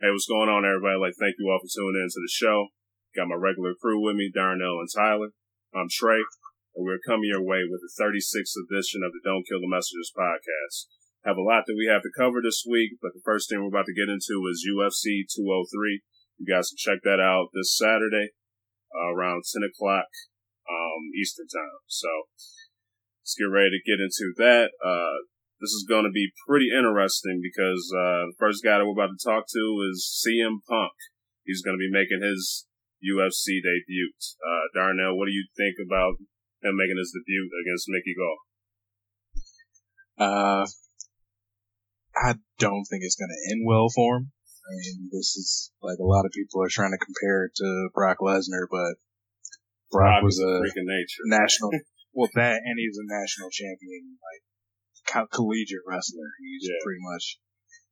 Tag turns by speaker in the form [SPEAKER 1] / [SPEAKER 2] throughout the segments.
[SPEAKER 1] Hey, what's going on, everybody? Like, thank you all for tuning in to the show. Got my regular crew with me, Darnell and Tyler. I'm Trey, and we're coming your way with the 36th edition of the Don't Kill the Messengers podcast. Have a lot that we have to cover this week, but the first thing we're about to get into is UFC 203. You guys can check that out this Saturday uh, around 10 o'clock um, Eastern time. So let's get ready to get into that. Uh, this is going to be pretty interesting because uh, the first guy that we're about to talk to is CM Punk. He's going to be making his UFC debut. Uh, Darnell, what do you think about him making his debut against Mickey Gall?
[SPEAKER 2] Uh, I don't think it's going to end well for him. I mean, this is like a lot of people are trying to compare it to Brock Lesnar, but Brock, was a national, well, that and he was a national champion like collegiate wrestler. He's yeah. pretty much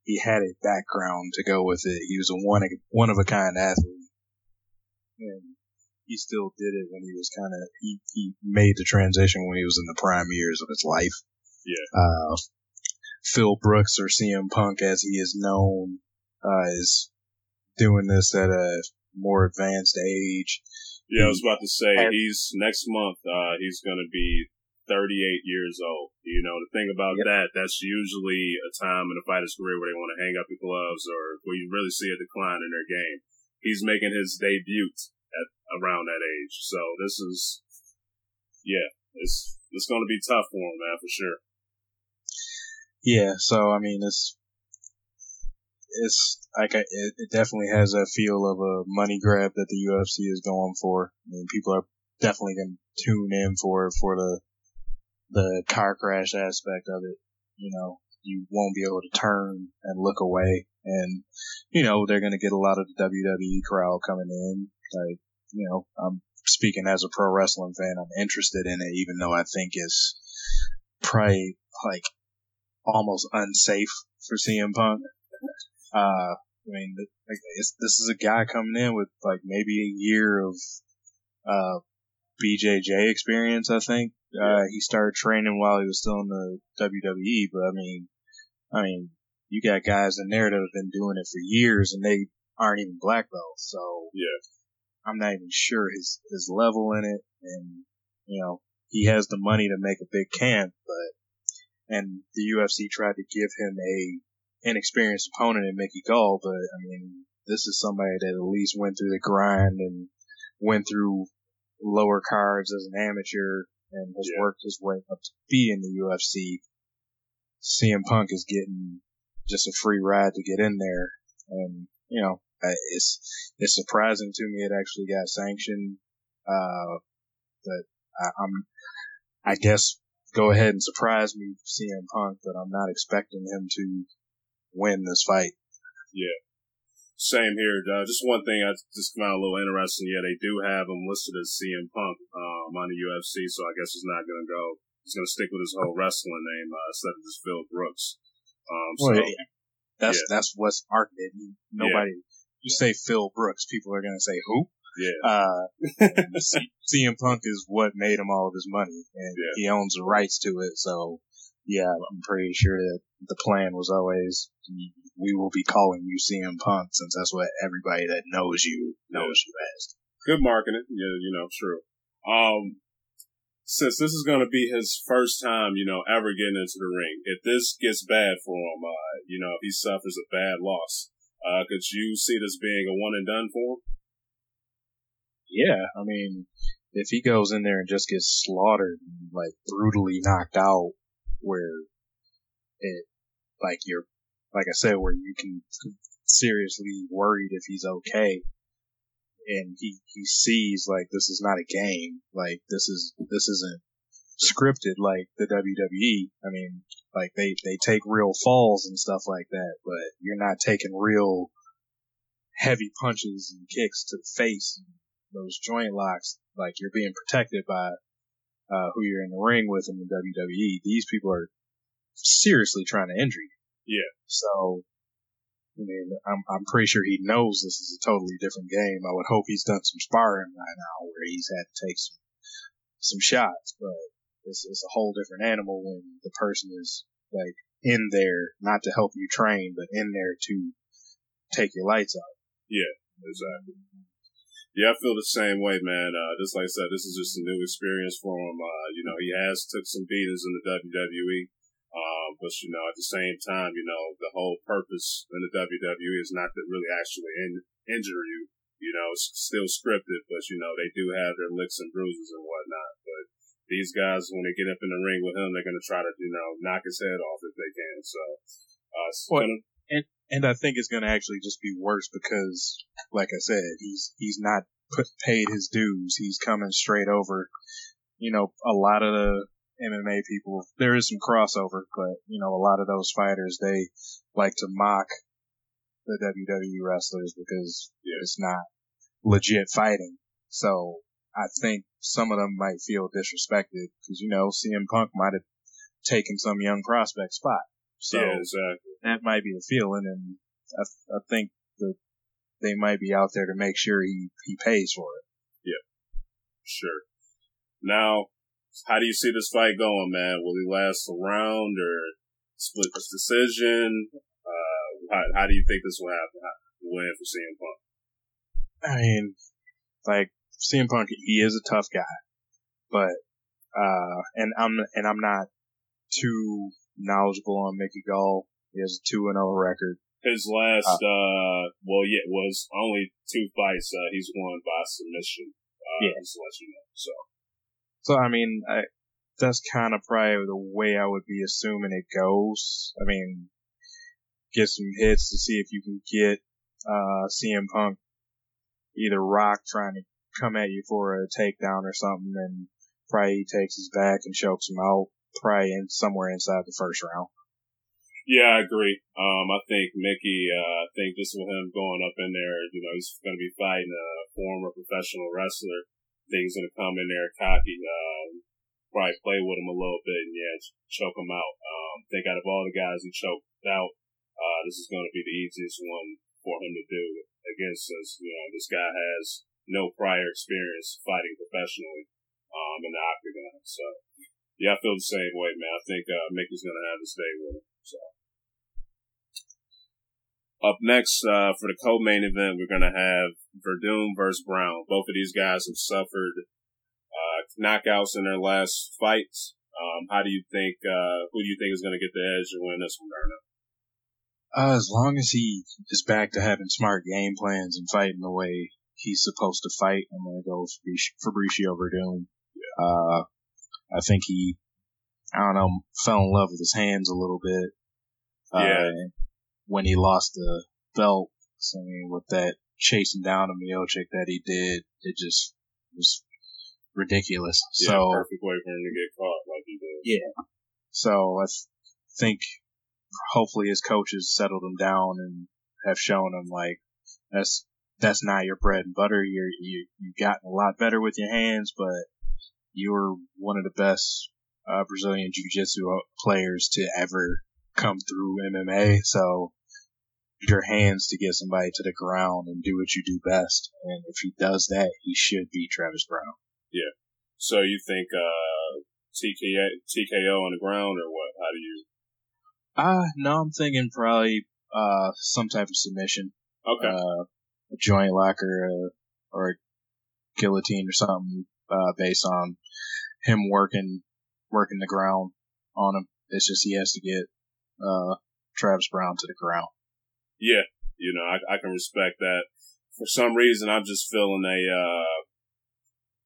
[SPEAKER 2] he had a background to go with it. He was a one one of a kind athlete, and he still did it when he was kind of he he made the transition when he was in the prime years of his life.
[SPEAKER 1] Yeah.
[SPEAKER 2] Uh, Phil Brooks or CM Punk, as he is known, uh, is doing this at a more advanced age.
[SPEAKER 1] Yeah, I was about to say he's next month. Uh, he's going to be 38 years old. You know, the thing about yep. that, that's usually a time in a fighter's career where they want to hang up the gloves or where you really see a decline in their game. He's making his debut at around that age. So this is, yeah, it's, it's going to be tough for him, man, for sure.
[SPEAKER 2] Yeah. So, I mean, it's, it's like it, it definitely has a feel of a money grab that the UFC is going for. I mean, people are definitely going to tune in for for the the car crash aspect of it. You know, you won't be able to turn and look away. And, you know, they're going to get a lot of the WWE crowd coming in. Like, you know, I'm speaking as a pro wrestling fan. I'm interested in it, even though I think it's probably like almost unsafe for CM Punk. Uh, I mean, this is a guy coming in with like maybe a year of, uh, BJJ experience, I think. Uh, he started training while he was still in the WWE, but I mean, I mean, you got guys in there that have been doing it for years and they aren't even black belts. So
[SPEAKER 1] yeah,
[SPEAKER 2] I'm not even sure his, his level in it. And, you know, he has the money to make a big camp, but, and the UFC tried to give him a inexperienced opponent in Mickey Gall, but I mean, this is somebody that at least went through the grind and went through lower cards as an amateur and has yeah. worked his way up to be in the UFC. CM Punk is getting just a free ride to get in there, and you know it's it's surprising to me it actually got sanctioned. Uh, but I, I'm I guess go ahead and surprise me, CM Punk, but I'm not expecting him to win this fight.
[SPEAKER 1] Yeah. Same here. Uh, just one thing I just found a little interesting. Yeah, they do have him listed as CM Punk um, on the UFC, so I guess he's not going to go. He's going to stick with his whole wrestling name uh, instead of just Phil Brooks. Um, so
[SPEAKER 2] well, that's yeah. that's what's marketed. Nobody, yeah. you say Phil Brooks, people are going to say who?
[SPEAKER 1] Yeah.
[SPEAKER 2] Uh, CM Punk is what made him all of his money, and yeah. he owns the rights to it. So, yeah, I'm pretty sure that the plan was always we will be calling you CM Punk since that's what everybody that knows you knows yeah. you as.
[SPEAKER 1] Good marketing, yeah, you know, true. Um, since this is going to be his first time, you know, ever getting into the ring, if this gets bad for him, uh, you know, if he suffers a bad loss, uh, could you see this being a one and done for him?
[SPEAKER 2] Yeah, I mean, if he goes in there and just gets slaughtered, like brutally knocked out, where it, like you're like I said, where you can seriously worried if he's okay. And he, he sees like this is not a game. Like this is, this isn't scripted like the WWE. I mean, like they, they take real falls and stuff like that, but you're not taking real heavy punches and kicks to the face and those joint locks. Like you're being protected by, uh, who you're in the ring with in the WWE. These people are seriously trying to injure you.
[SPEAKER 1] Yeah.
[SPEAKER 2] So, I mean, I'm, I'm pretty sure he knows this is a totally different game. I would hope he's done some sparring right now where he's had to take some, some shots, but it's, it's a whole different animal when the person is like in there, not to help you train, but in there to take your lights out.
[SPEAKER 1] Yeah, exactly. Yeah, I feel the same way, man. Uh, just like I said, this is just a new experience for him. Uh, you know, he has took some beatings in the WWE. Um, but you know, at the same time, you know, the whole purpose in the WWE is not to really actually in, injure you. You know, it's still scripted, but you know, they do have their licks and bruises and whatnot. But these guys, when they get up in the ring with him, they're going to try to, you know, knock his head off if they can. So, uh,
[SPEAKER 2] well, gonna... and, and I think it's going to actually just be worse because, like I said, he's, he's not put, paid his dues. He's coming straight over. You know, a lot of the MMA people, there is some crossover, but you know, a lot of those fighters, they like to mock the WWE wrestlers because yeah. it's not legit fighting. So I think some of them might feel disrespected because, you know, CM Punk might have taken some young prospect spot. So
[SPEAKER 1] yeah, exactly.
[SPEAKER 2] that might be the feeling. And I, I think that they might be out there to make sure he, he pays for it.
[SPEAKER 1] Yeah, sure. Now, how do you see this fight going, man? Will he last a round or split this decision? Uh, how, how do you think this will happen? How, win for CM
[SPEAKER 2] Punk? I mean, like CM Punk, he is a tough guy, but uh, and I'm and I'm not too knowledgeable on Mickey Gall. He has a two and zero oh record.
[SPEAKER 1] His last, uh, uh, well, yeah, was only two fights. Uh, he's won by submission. Uh, yeah, just to let you know. So
[SPEAKER 2] so I mean, I, that's kind of probably the way I would be assuming it goes. I mean, get some hits to see if you can get uh, CM Punk either Rock trying to come at you for a takedown or something, and probably he takes his back and chokes him out, probably in somewhere inside the first round.
[SPEAKER 1] Yeah, I agree. Um, I think Mickey, uh, I think just with him going up in there, you know, he's going to be fighting a former professional wrestler things gonna come in there cocky. Um, probably play with him a little bit and yeah, choke him out. Um, think out of all the guys he choked out, uh, this is going to be the easiest one for him to do against us. You know, this guy has no prior experience fighting professionally, um, in the octagon. So yeah, I feel the same way, man. I think, uh, Mickey's going to have to stay with him. So. Up next, uh, for the co-main event, we're gonna have Werdum versus Browne. Both of these guys have suffered, uh, knockouts in their last fights. Um, how do you think, uh, who do you think is gonna get the edge and win this one, Darnell?
[SPEAKER 2] Uh, as long as he is back to having smart game plans and fighting the way he's supposed to fight, I'm gonna go Fabricio Werdum. Yeah. Uh, I think he, I don't know, fell in love with his hands a little bit.
[SPEAKER 1] Uh, yeah
[SPEAKER 2] when he lost the belt. I mean, with that chasing down of Miocic that he did, it just was ridiculous.
[SPEAKER 1] Yeah,
[SPEAKER 2] so
[SPEAKER 1] perfect way for him to get caught like he did.
[SPEAKER 2] Yeah. So I think hopefully his coaches settled him down and have shown him like that's that's not your bread and butter. You're you you've gotten a lot better with your hands, but you were one of the best uh, Brazilian jiu-jitsu players to ever come through MMA. So your hands to get somebody to the ground and do what you do best. And if he does that, he should beat Travis Browne.
[SPEAKER 1] Yeah. So you think uh, TKO, TKO on the ground or what? How do you?
[SPEAKER 2] Uh, no, I'm thinking probably uh, some type of submission.
[SPEAKER 1] Okay.
[SPEAKER 2] Uh, a joint locker uh, or a guillotine or something uh, based on him working working the ground on him. It's just he has to get uh, Travis Browne to the ground.
[SPEAKER 1] Yeah, you know, I, I can respect that. For some reason, I'm just feeling a uh,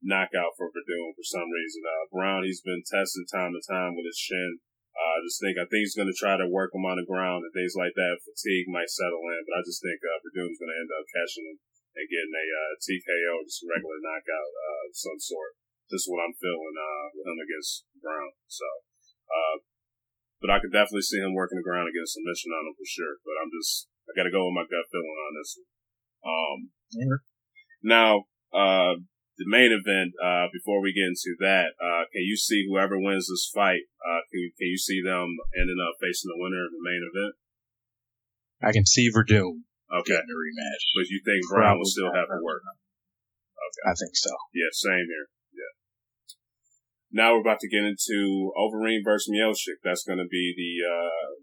[SPEAKER 1] knockout for Werdum for some reason. Uh, Browne, he's been tested time to time with his shin. Uh, I just think I think he's going to try to work him on the ground and things like that. Fatigue might settle in, but I just think uh, Werdum's going to end up catching him and getting a uh, TKO, just a regular knockout uh, of some sort. This is what I'm feeling uh, with him against Browne. So, uh, but I could definitely see him working the ground against submission on him for sure. But I'm just I got to go with my gut feeling on this one. Um, mm-hmm. Now, uh, the main event, uh, before we get into that, uh, can you see whoever wins this fight, uh, can, can you see them ending up facing the winner of the main event?
[SPEAKER 2] I can see Werdum
[SPEAKER 1] okay.
[SPEAKER 2] getting a rematch.
[SPEAKER 1] But you think Browne will still have to work?
[SPEAKER 2] Okay. I think so.
[SPEAKER 1] Yeah, same here. Yeah. Now we're about to get into Overeem versus Miocic. That's going to be the, uh,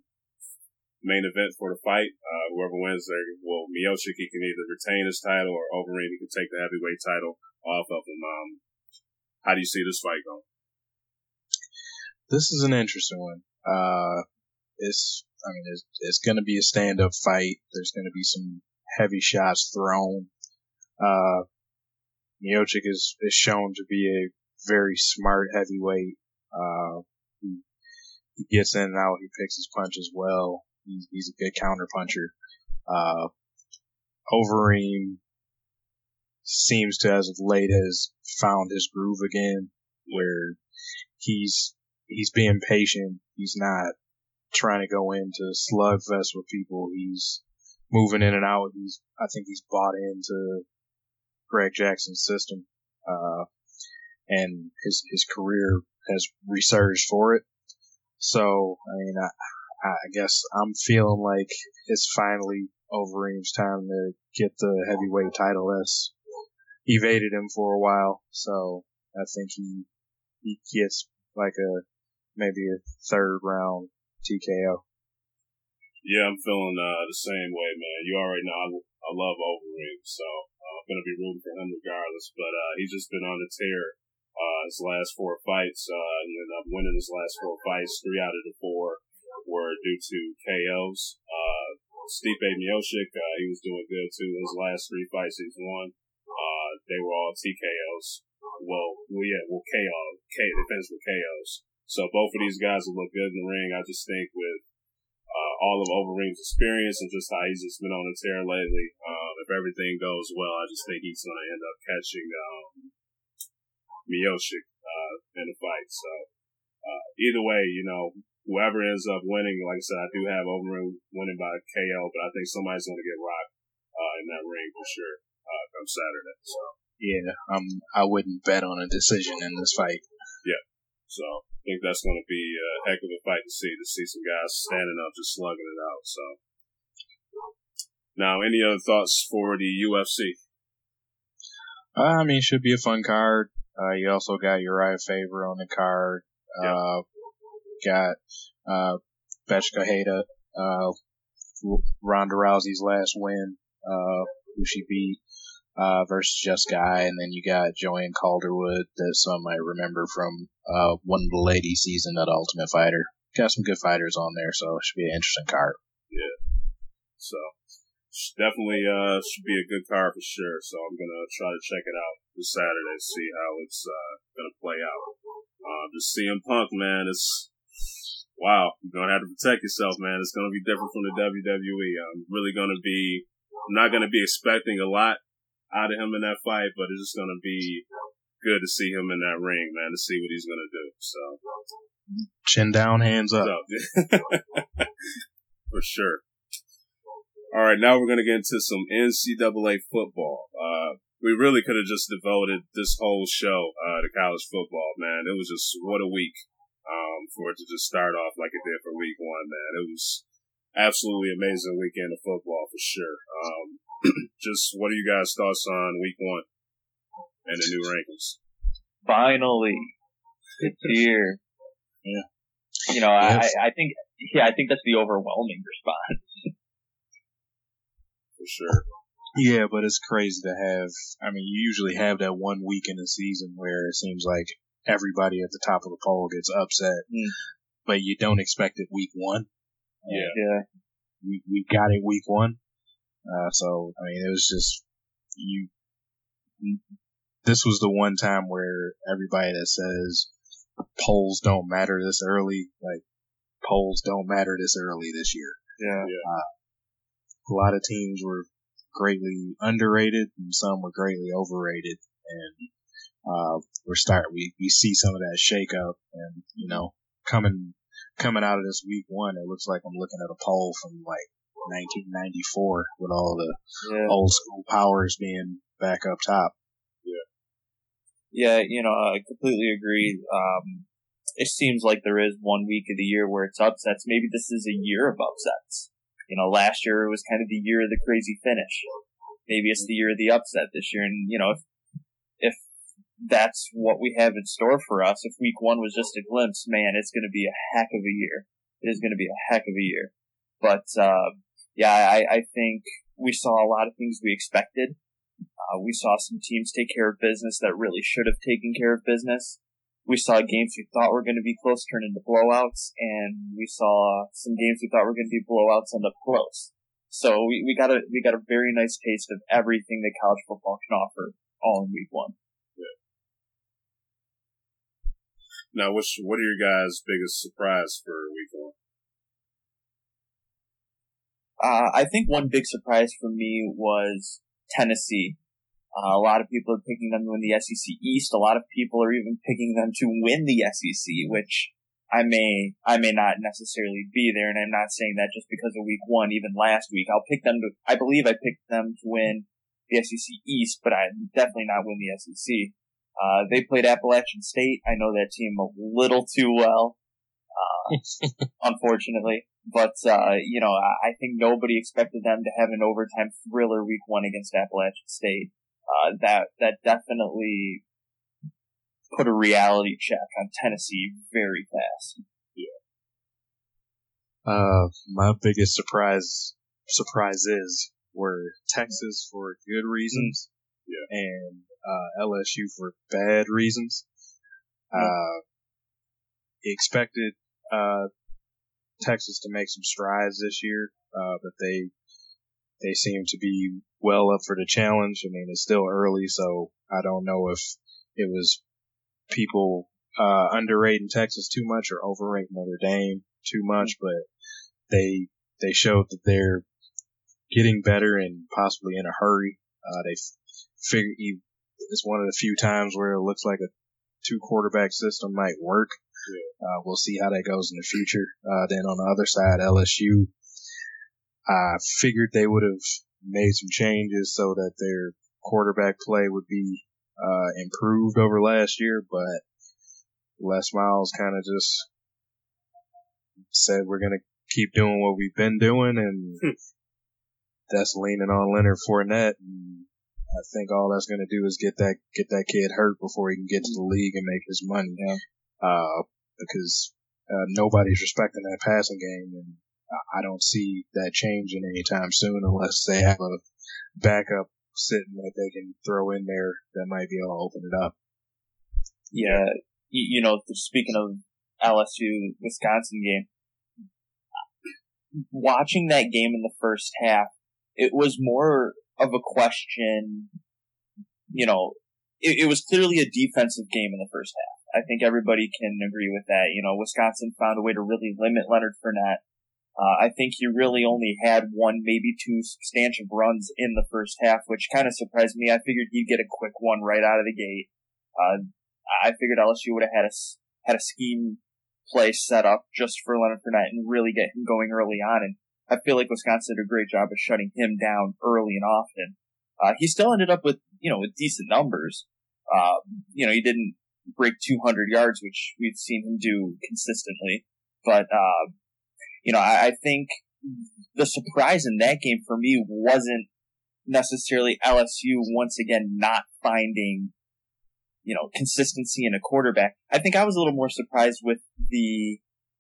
[SPEAKER 1] main event for the fight. Uh, whoever wins, there, well, Miocic he can either retain his title or Overeem he can take the heavyweight title off of him. Um, how do you see this fight going?
[SPEAKER 2] This is an interesting one. Uh, it's, I mean, it's, it's going to be a stand-up fight. There's going to be some heavy shots thrown. Uh, Miocic is, is shown to be a very smart heavyweight. Uh, he, he gets in and out. He picks his punches well. He's, he's a good counter puncher. Uh, Overeem seems to, as of late, has found his groove again, where he's he's being patient. He's not trying to go into slugfest with people. He's moving in and out. He's I think he's bought into Greg Jackson's system, uh, and his his career has resurged for it. So I mean, I guess I'm feeling like it's finally Overeem's time to get the heavyweight title. That's evaded him for a while, so I think he he gets like a maybe a third round TKO.
[SPEAKER 1] Yeah, I'm feeling uh, the same way, man. You already know I, I love Overeem, so uh, I'm gonna be rooting for him regardless. But uh, he's just been on the tear. Uh, his last four fights, uh, he ended up winning his last four fights. Three out of the four were due to KOs. Uh, Stipe Miocic, uh, he was doing good too. His last three fights he's won, uh, they were all TKOs. Well, well, yeah, well, KO, K, they finished with KOs. So both of these guys will look good in the ring. I just think with uh, all of Overeem's experience and just how he's just been on a tear lately, um, if everything goes well, I just think he's going to end up catching um, Miocic uh, in a fight. So uh, either way, you know, whoever ends up winning, like I said, I do have Overeem winning by KO, but I think somebody's going to get rocked uh, in that ring for sure uh, come Saturday. So
[SPEAKER 2] yeah, um, I wouldn't bet on a decision in this fight.
[SPEAKER 1] Yeah, so I think that's going to be a heck of a fight to see to see some guys standing up just slugging it out. So. Now, any other thoughts for the UFC?
[SPEAKER 2] Uh, I mean, should be a fun card. Uh, you also got Urijah Faber on the card. Uh, got, uh, Bethe Correia, uh, Ronda Rousey's last win, uh, who she beat, uh, versus Jessica Eye. And then you got Joanne Calderwood that some might remember from, uh, one of the ladies season at Ultimate Fighter. Got some good fighters on there, so it should be an interesting card.
[SPEAKER 1] Yeah. So, definitely, uh, should be a good card for sure. So I'm gonna try to check it out this Saturday, see how it's, uh, gonna play out. Uh, just CM Punk, man, it's, wow, you're gonna have to protect yourself, man. It's gonna be different from the WWE. I'm really gonna be, I'm not gonna be expecting a lot out of him in that fight, but it's just gonna be good to see him in that ring, man, to see what he's gonna do. So,
[SPEAKER 2] Chin down, hands up.
[SPEAKER 1] for sure. All right, now we're gonna get into some NCAA football. Uh, we really could have just devoted this whole show uh, to college football, man. It was just what a week um, for it to just start off like it did for week one, man. It was absolutely amazing weekend of football for sure. Um, just what are you guys' thoughts on week one and the new rankings?
[SPEAKER 3] Finally, it's here.
[SPEAKER 2] Yeah.
[SPEAKER 3] You know, yes. I, I think, yeah, I think that's the overwhelming response.
[SPEAKER 1] For sure.
[SPEAKER 2] Yeah, but it's crazy to have. I mean, you usually have that one week in the season where it seems like everybody at the top of the poll gets upset,
[SPEAKER 3] mm.
[SPEAKER 2] but you don't expect it week one.
[SPEAKER 1] Yeah,
[SPEAKER 3] yeah.
[SPEAKER 2] We we got it week one, uh, so I mean, it was just you. This was the one time where everybody that says polls don't matter this early, like polls don't matter this early this year.
[SPEAKER 3] Yeah,
[SPEAKER 1] yeah.
[SPEAKER 2] Uh, a lot of teams were greatly underrated and some were greatly overrated. And, uh, we're start, we, we see some of that shake up and, you know, coming, coming out of this week one, it looks like I'm looking at a poll from like 1994 with all the
[SPEAKER 3] yeah.
[SPEAKER 2] old school powers being back up top.
[SPEAKER 1] Yeah.
[SPEAKER 3] Yeah, you know, I completely agree. Um, it seems like there is one week of the year where it's upsets. Maybe this is a year of upsets. You know, last year it was kind of the year of the crazy finish. Maybe it's the year of the upset this year. And, you know, if that's what we have in store for us, if week one was just a glimpse, man, it's going to be a heck of a year. It is going to be a heck of a year. But uh, yeah, I, I think we saw a lot of things we expected. Uh, we saw some teams take care of business that really should have taken care of business. We saw games we thought were going to be close turn into blowouts, and we saw some games we thought were going to be blowouts end up close. So we, we got a we got a very nice taste of everything that college football can offer all in week one.
[SPEAKER 1] Now, what's, what are your guys' biggest surprise for week one?
[SPEAKER 3] Uh, I think one big surprise for me was Tennessee. Uh, a lot of people are picking them to win the SEC East. A lot of people are even picking them to win the SEC, which I may, I may not necessarily be there. And I'm not saying that just because of week one, even last week. I'll pick them to, I believe I picked them to win the SEC East, but I definitely not win the SEC. Uh, they played Appalachian State. I know that team a little too well, uh, unfortunately. But, uh, you know, I think nobody expected them to have an overtime thriller week one against Appalachian State. Uh, that, that definitely put a reality check on Tennessee very fast.
[SPEAKER 2] Yeah. Uh, my biggest surprise, surprises were Texas for good reasons.
[SPEAKER 1] Yeah.
[SPEAKER 2] And uh, LSU for bad reasons. Uh, expected uh, Texas to make some strides this year, uh, but they they seem to be well up for the challenge. I mean, it's still early, so I don't know if it was people uh, underrating Texas too much or overrating Notre Dame too much, but they they showed that they're getting better and possibly in a hurry. Uh, they figure it's one of the few times where it looks like a two quarterback system might work.
[SPEAKER 1] Yeah.
[SPEAKER 2] Uh, we'll see how that goes in the future. Uh, then on the other side, LSU, I figured they would have made some changes so that their quarterback play would be uh, improved over last year, but Les Miles kind of just said we're gonna keep doing what we've been doing, and
[SPEAKER 1] Hmm.
[SPEAKER 2] that's leaning on Leonard Fournette. And I think all that's gonna do is get that get that kid hurt before he can get to the league and make his money.
[SPEAKER 3] Yeah.
[SPEAKER 2] Uh, because uh, nobody's respecting that passing game, and I- don't see that changing anytime soon unless they have a backup sitting that they can throw in there that might be able to open it up.
[SPEAKER 3] Yeah, you know, speaking of LSU Wisconsin game, watching that game in the first half, it was more of a question. You know, it, it was clearly a defensive game in the first half. I think everybody can agree with that. You know, Wisconsin found a way to really limit Leonard Fournette. Uh, I think he really only had one, maybe two substantial runs in the first half, which kind of surprised me. I figured he'd get a quick one right out of the gate. Uh, I figured LSU would have had a had a scheme play set up just for Leonard Fournette and really get him going early on. And I feel like Wisconsin did a great job of shutting him down early and often. Uh, he still ended up with you know with decent numbers. Uh, you know he didn't break 200 yards, which we've seen him do consistently. But uh, you know I, I think the surprise in that game for me wasn't necessarily LSU once again not finding you know, consistency in a quarterback. I think I was a little more surprised with the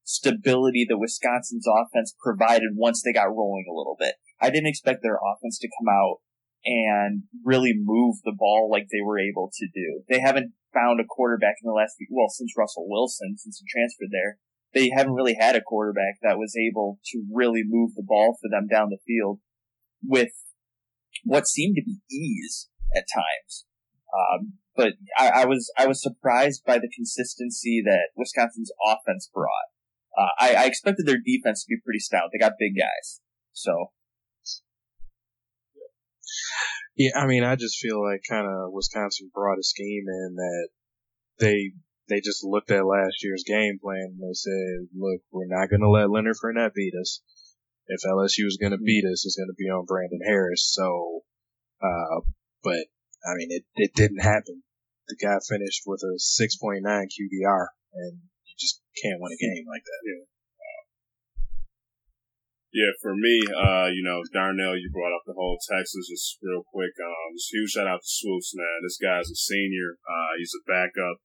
[SPEAKER 3] stability that Wisconsin's offense provided once they got rolling a little bit. I didn't expect their offense to come out and really move the ball like they were able to do. They haven't found a quarterback in the last few, well, since Russell Wilson, since he transferred there, they haven't really had a quarterback that was able to really move the ball for them down the field with what seemed to be ease at times. Um, but I, I, was I was surprised by the consistency that Wisconsin's offense brought. Uh, I, I, expected their defense to be pretty stout. They got big guys, so.
[SPEAKER 2] Yeah, I mean, I just feel like kind of Wisconsin brought a scheme in that they they just looked at last year's game plan and they said, "Look, we're not going to let Leonard Fournette beat us. If LSU is going to beat us, it's going to be on Brandon Harris." So, uh, but I mean, it it didn't happen the guy finished with a 6.9 QBR, and just can't win a game like that.
[SPEAKER 1] Yeah. Yeah, for me, uh, you know, Darnell, you brought up the whole Texas just real quick. Um, just huge shout out to Swoopes, man. This guy's a senior. Uh, he's a backup.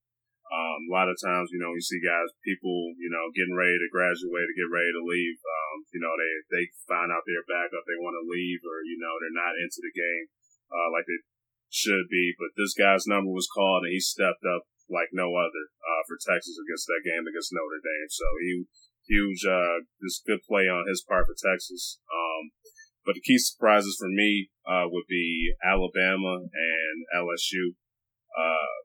[SPEAKER 1] Um, a lot of times, you know, you see guys, people, you know, getting ready to graduate to get ready to leave. Um, you know, they, they find out they're backup, they want to leave or, you know, they're not into the game, uh, like they should be. But this guy's number was called and he stepped up like no other, uh, for Texas against that game against Notre Dame. So he, huge, uh, just good play on his part for Texas. Um, but the key surprises for me, uh, would be Alabama and LSU. Uh,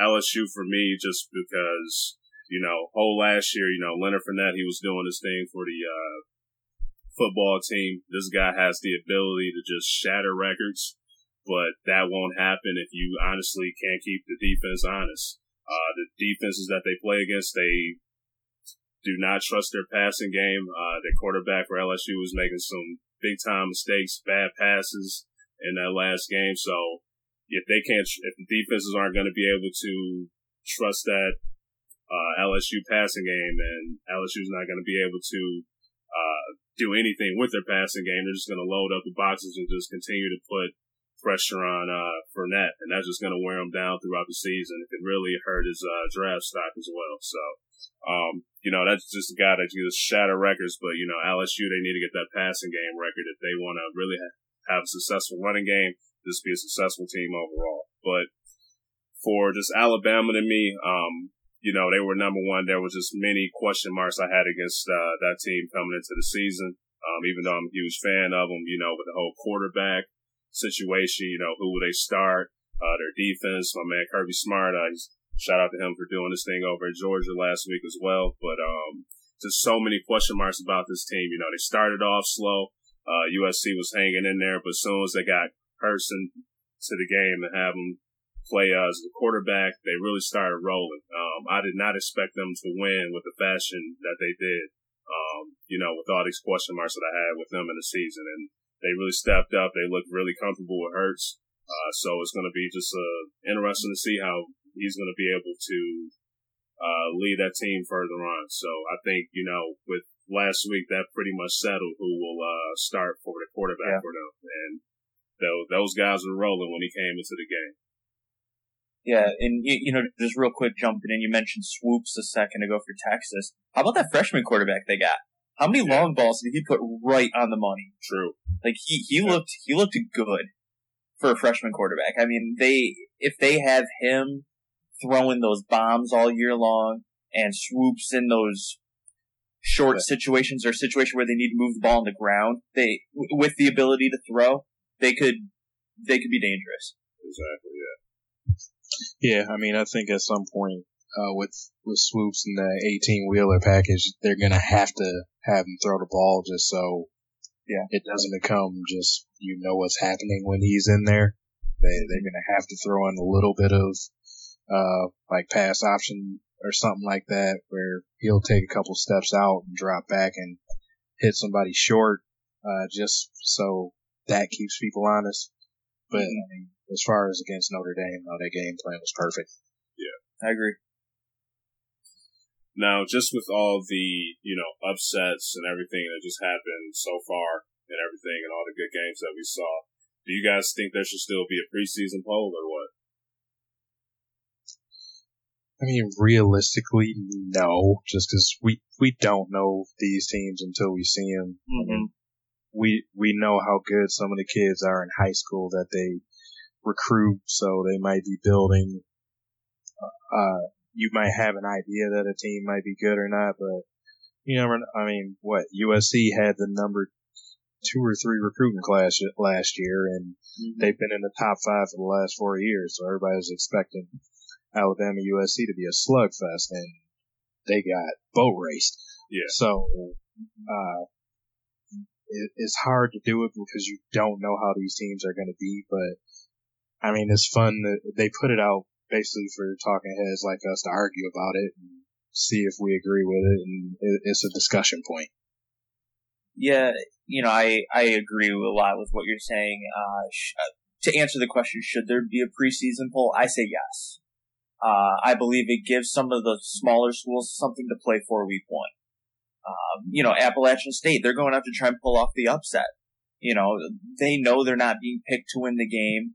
[SPEAKER 1] LSU for me just because, you know, whole last year, you know, Leonard Fournette, he was doing his thing for the, uh, football team. This guy has the ability to just shatter records, but that won't happen if you honestly can't keep the defense honest. Uh, the defenses that they play against, they do not trust their passing game. Uh, their quarterback for LSU was making some big time mistakes, bad passes in that last game. So if they can't, if the defenses aren't going to be able to trust that uh, LSU passing game, and LSU's not going to be able to uh, do anything with their passing game, they're just going to load up the boxes and just continue to put pressure on uh, Fournette, and that's just going to wear him down throughout the season. It could really hurt his uh, draft stock as well. So, um, you know, that's just a guy that just shatter records. But you know, LSU they need to get that passing game record if they want to really have a successful running game this be a successful team overall. But for just Alabama to me, um, you know, they were number one. There was just many question marks I had against uh, that team coming into the season. Um, even though I'm a huge fan of them, you know, with the whole quarterback situation, you know, who will they start? Uh, their defense, my man Kirby Smart, uh, shout out to him for doing this thing over at Georgia last week as well. But, um, just so many question marks about this team. You know, they started off slow. Uh, USC was hanging in there, but as soon as they got person to the game and have them play as the quarterback, they really started rolling. Um, I did not expect them to win with the fashion that they did. Um, you know, with all these question marks that I had with them in the season, and they really stepped up. They looked really comfortable with Hurts. Uh, so it's going to be just uh, interesting to see how he's going to be able to uh, lead that team further on. So I think you know, with last week, that pretty much settled who will uh, start for the quarterback yeah. for them, and those those guys were rolling when he came into the game.
[SPEAKER 3] Yeah, and you know, just real quick jumping in, you mentioned Swoopes a second ago for Texas. How about that freshman quarterback they got? How many long balls did he put right on the money?
[SPEAKER 1] True.
[SPEAKER 3] Like he he yeah. looked he looked good for a freshman quarterback. I mean, they if they have him throwing those bombs all year long and Swoopes in those short yeah. situations or situation where they need to move the ball on the ground, they with the ability to throw, they could they could be dangerous.
[SPEAKER 1] Exactly. Yeah.
[SPEAKER 2] Yeah, I mean, I think at some point uh, with with Swoopes and the 18 wheeler package, they're gonna have to have him throw the ball just so
[SPEAKER 3] yeah
[SPEAKER 2] it doesn't become just you know what's happening when he's in there. They they're gonna have to throw in a little bit of uh like pass option or something like that where he'll take a couple steps out and drop back and hit somebody short uh just so that keeps people honest. But I mean, as far as against Notre Dame, no, that game plan was perfect.
[SPEAKER 1] Yeah,
[SPEAKER 3] I agree.
[SPEAKER 1] Now, just with all the you know upsets and everything that just happened so far, and everything, and all the good games that we saw, do you guys think there should still be a preseason poll or what?
[SPEAKER 2] I mean, realistically, no, just because we we don't know these teams until we see them.
[SPEAKER 3] Mm-hmm
[SPEAKER 2] we we know how good some of the kids are in high school that they recruit, so they might be building. Uh, you might have an idea that a team might be good or not, but you never. I mean, what USC had the number two or three recruiting class last year, and mm-hmm. they've been in the top five for the last four years. So everybody's expecting Alabama USC to be a slugfest, and they got boat raced.
[SPEAKER 1] Yeah.
[SPEAKER 2] So, uh, it, it's hard to do it because you don't know how these teams are going to be. But I mean, it's fun that they put it out basically for talking heads like us to argue about it and see if we agree with it, and it's a discussion point.
[SPEAKER 3] Yeah, you know, I I agree a lot with what you're saying. Uh, sh- uh, to answer the question, should there be a preseason poll? I say yes. Uh, I believe it gives some of the smaller schools something to play for week one. Um, you know, Appalachian State, they're going out to try and pull off the upset. You know, they know they're not being picked to win the game.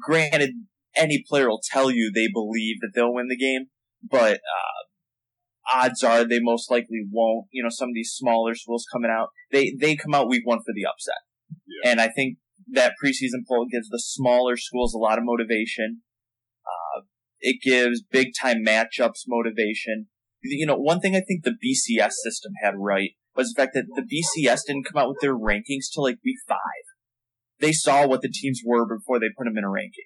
[SPEAKER 3] Granted, any player will tell you they believe that they'll win the game, but uh, odds are they most likely won't. You know, some of these smaller schools coming out, they they come out week one for the upset, yeah. and I think that preseason poll gives the smaller schools a lot of motivation. Uh, it gives big time matchups motivation. You know, one thing I think the BCS system had right was the fact that the BCS didn't come out with their rankings till like week five. They saw what the teams were before they put them in a ranking.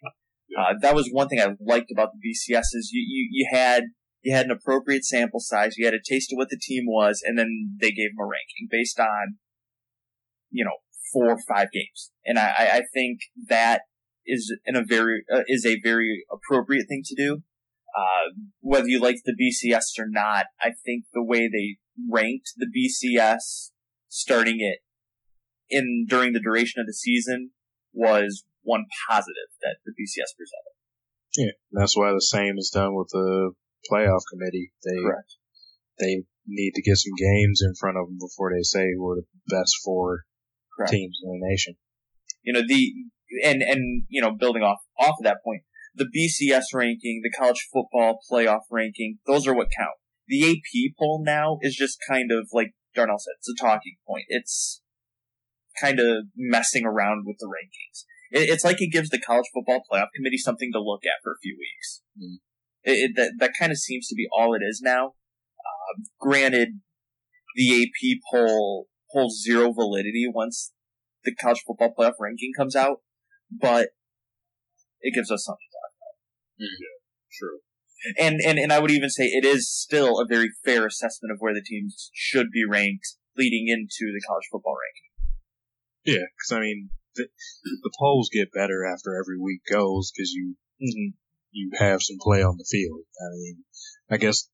[SPEAKER 3] Uh, that was one thing I liked about the BCS is you, you, you had you had an appropriate sample size, you had a taste of what the team was, and then they gave them a ranking based on you know four or five games. And I, I think that is in a very uh, is a very appropriate thing to do. Uh, whether you like the BCS or not, I think the way they ranked the BCS, starting it in during the duration of the season, was one positive that the BCS presented.
[SPEAKER 2] Yeah, that's why the same is done with the playoff committee. They Correct. they need to get some games in front of them before they say who are the best four Correct. teams in the nation.
[SPEAKER 3] You know the and and you know building off off of that point, the BCS ranking, the college football playoff ranking, those are what count. The AP poll now is just kind of like Darnell said, it's a talking point. It's kind of messing around with the rankings. It's like it gives the college football playoff committee something to look at for a few weeks. Mm. It, it, that that kind of seems to be all it is now. Um, granted, the AP poll holds zero validity once the college football playoff ranking comes out, but it gives us something to talk about.
[SPEAKER 1] Mm. Yeah, true.
[SPEAKER 3] And, and, and I would even say it is still a very fair assessment of where the teams should be ranked leading into the college football ranking.
[SPEAKER 2] Yeah, because I mean, the, the, polls get better after every week goes because you mm-hmm. you have some play on the field. I mean, I guess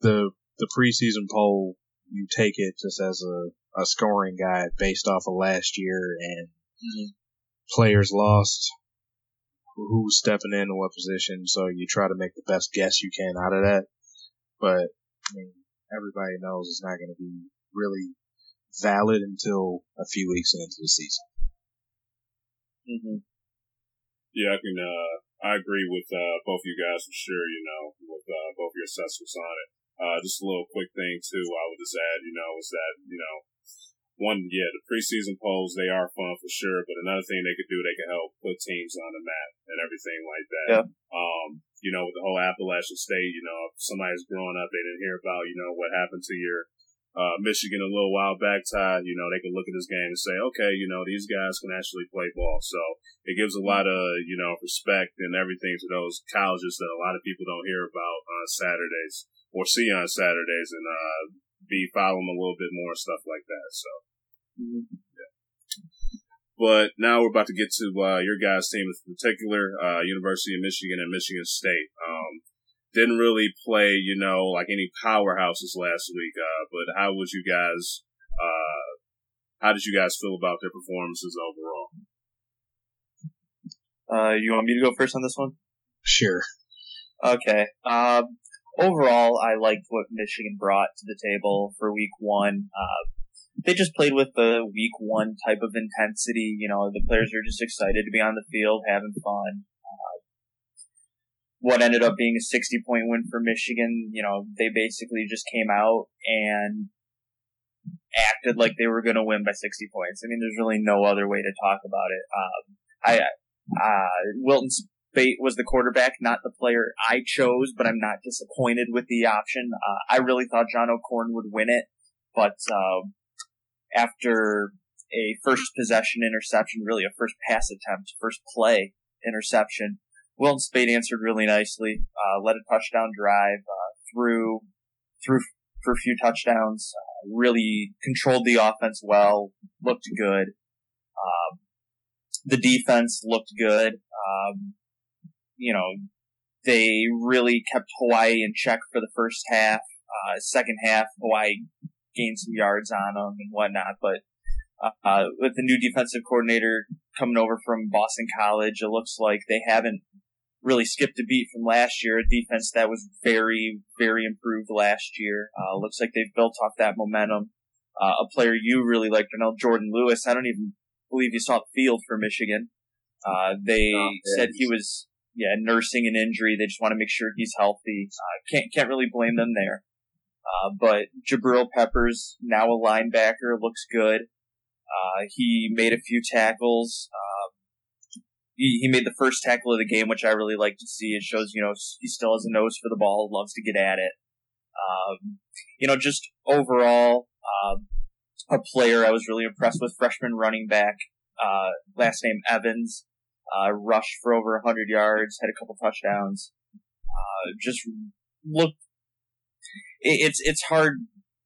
[SPEAKER 2] the the preseason poll you take it just as a, a scoring guide based off of last year and mm-hmm. players lost who's stepping in what position, so you try to make the best guess you can out of that. But I mean, everybody knows it's not going to be really valid until a few weeks into the season.
[SPEAKER 1] Mm-hmm. Yeah, I can. Uh, I agree with uh, both of you guys for sure. You know, with uh, both your assessments on it. Uh, just a little quick thing too. I would just add, you know, is that you know one, yeah, the preseason polls, they are fun for sure, but another thing they could do, they could help put teams on the map and everything like that. Yeah. Um, you know, with the whole Appalachian State, you know, if somebody's growing up, they didn't hear about, you know, what happened to your, uh, Michigan a little while back, Todd, you know, they can look at this game and say, okay, you know, these guys can actually play ball. So it gives a lot of, you know, respect and everything to those colleges that a lot of people don't hear about on Saturdays or see on Saturdays and, uh, be following a little bit more stuff like that. So. Yeah. But now we're about to get to uh, your guys' team in particular, uh, University of Michigan and Michigan State. Um, didn't really play, you know, like any powerhouses last week. Uh, but how would you guys, uh, how did you guys feel about their performances overall?
[SPEAKER 3] Uh, you want me to go first on this one?
[SPEAKER 2] Sure.
[SPEAKER 3] Okay. Um, overall, I liked what Michigan brought to the table for week one. Uh, they just played with the week one type of intensity. You know, the players are just excited to be on the field, having fun. What ended up being a 60 point win for Michigan, you know, they basically just came out and acted like they were going to win by 60 points. I mean, there's really no other way to talk about it. Um, I, uh, Wilton Speight was the quarterback, not the player I chose, but I'm not disappointed with the option. Uh, I really thought John O'Korn would win it, but, uh, after a first possession interception, really a first pass attempt, first play interception. Wilton Speight answered really nicely, uh, led a touchdown drive, uh, through, through, for a few touchdowns, uh, really controlled the offense well, looked good. Um, the defense looked good. Um, you know, they really kept Hawaii in check for the first half. Uh, second half, Hawaii gained some yards on them and whatnot. But uh, with the new defensive coordinator coming over from Boston College, it looks like they haven't really skipped a beat from last year. A defense that was very, very improved last year. Uh, looks like they've built off that momentum. Uh, a player you really liked, know, Jourdan Lewis. I don't even believe you saw the field for Michigan. Uh, they said he was yeah, nursing an injury. They just want to make sure he's healthy. Uh, can't can't really blame them there. Uh, but Jabril Peppers, now a linebacker, looks good. Uh, he made a few tackles. Um, he, he made the first tackle of the game, which I really like to see. It shows, you know, he still has a nose for the ball, loves to get at it. Um, you know, just overall, um, a player I was really impressed with, freshman running back, uh, last name Evans, uh, rushed for over 100 yards, had a couple touchdowns. Uh, just looked, it, it's, it's hard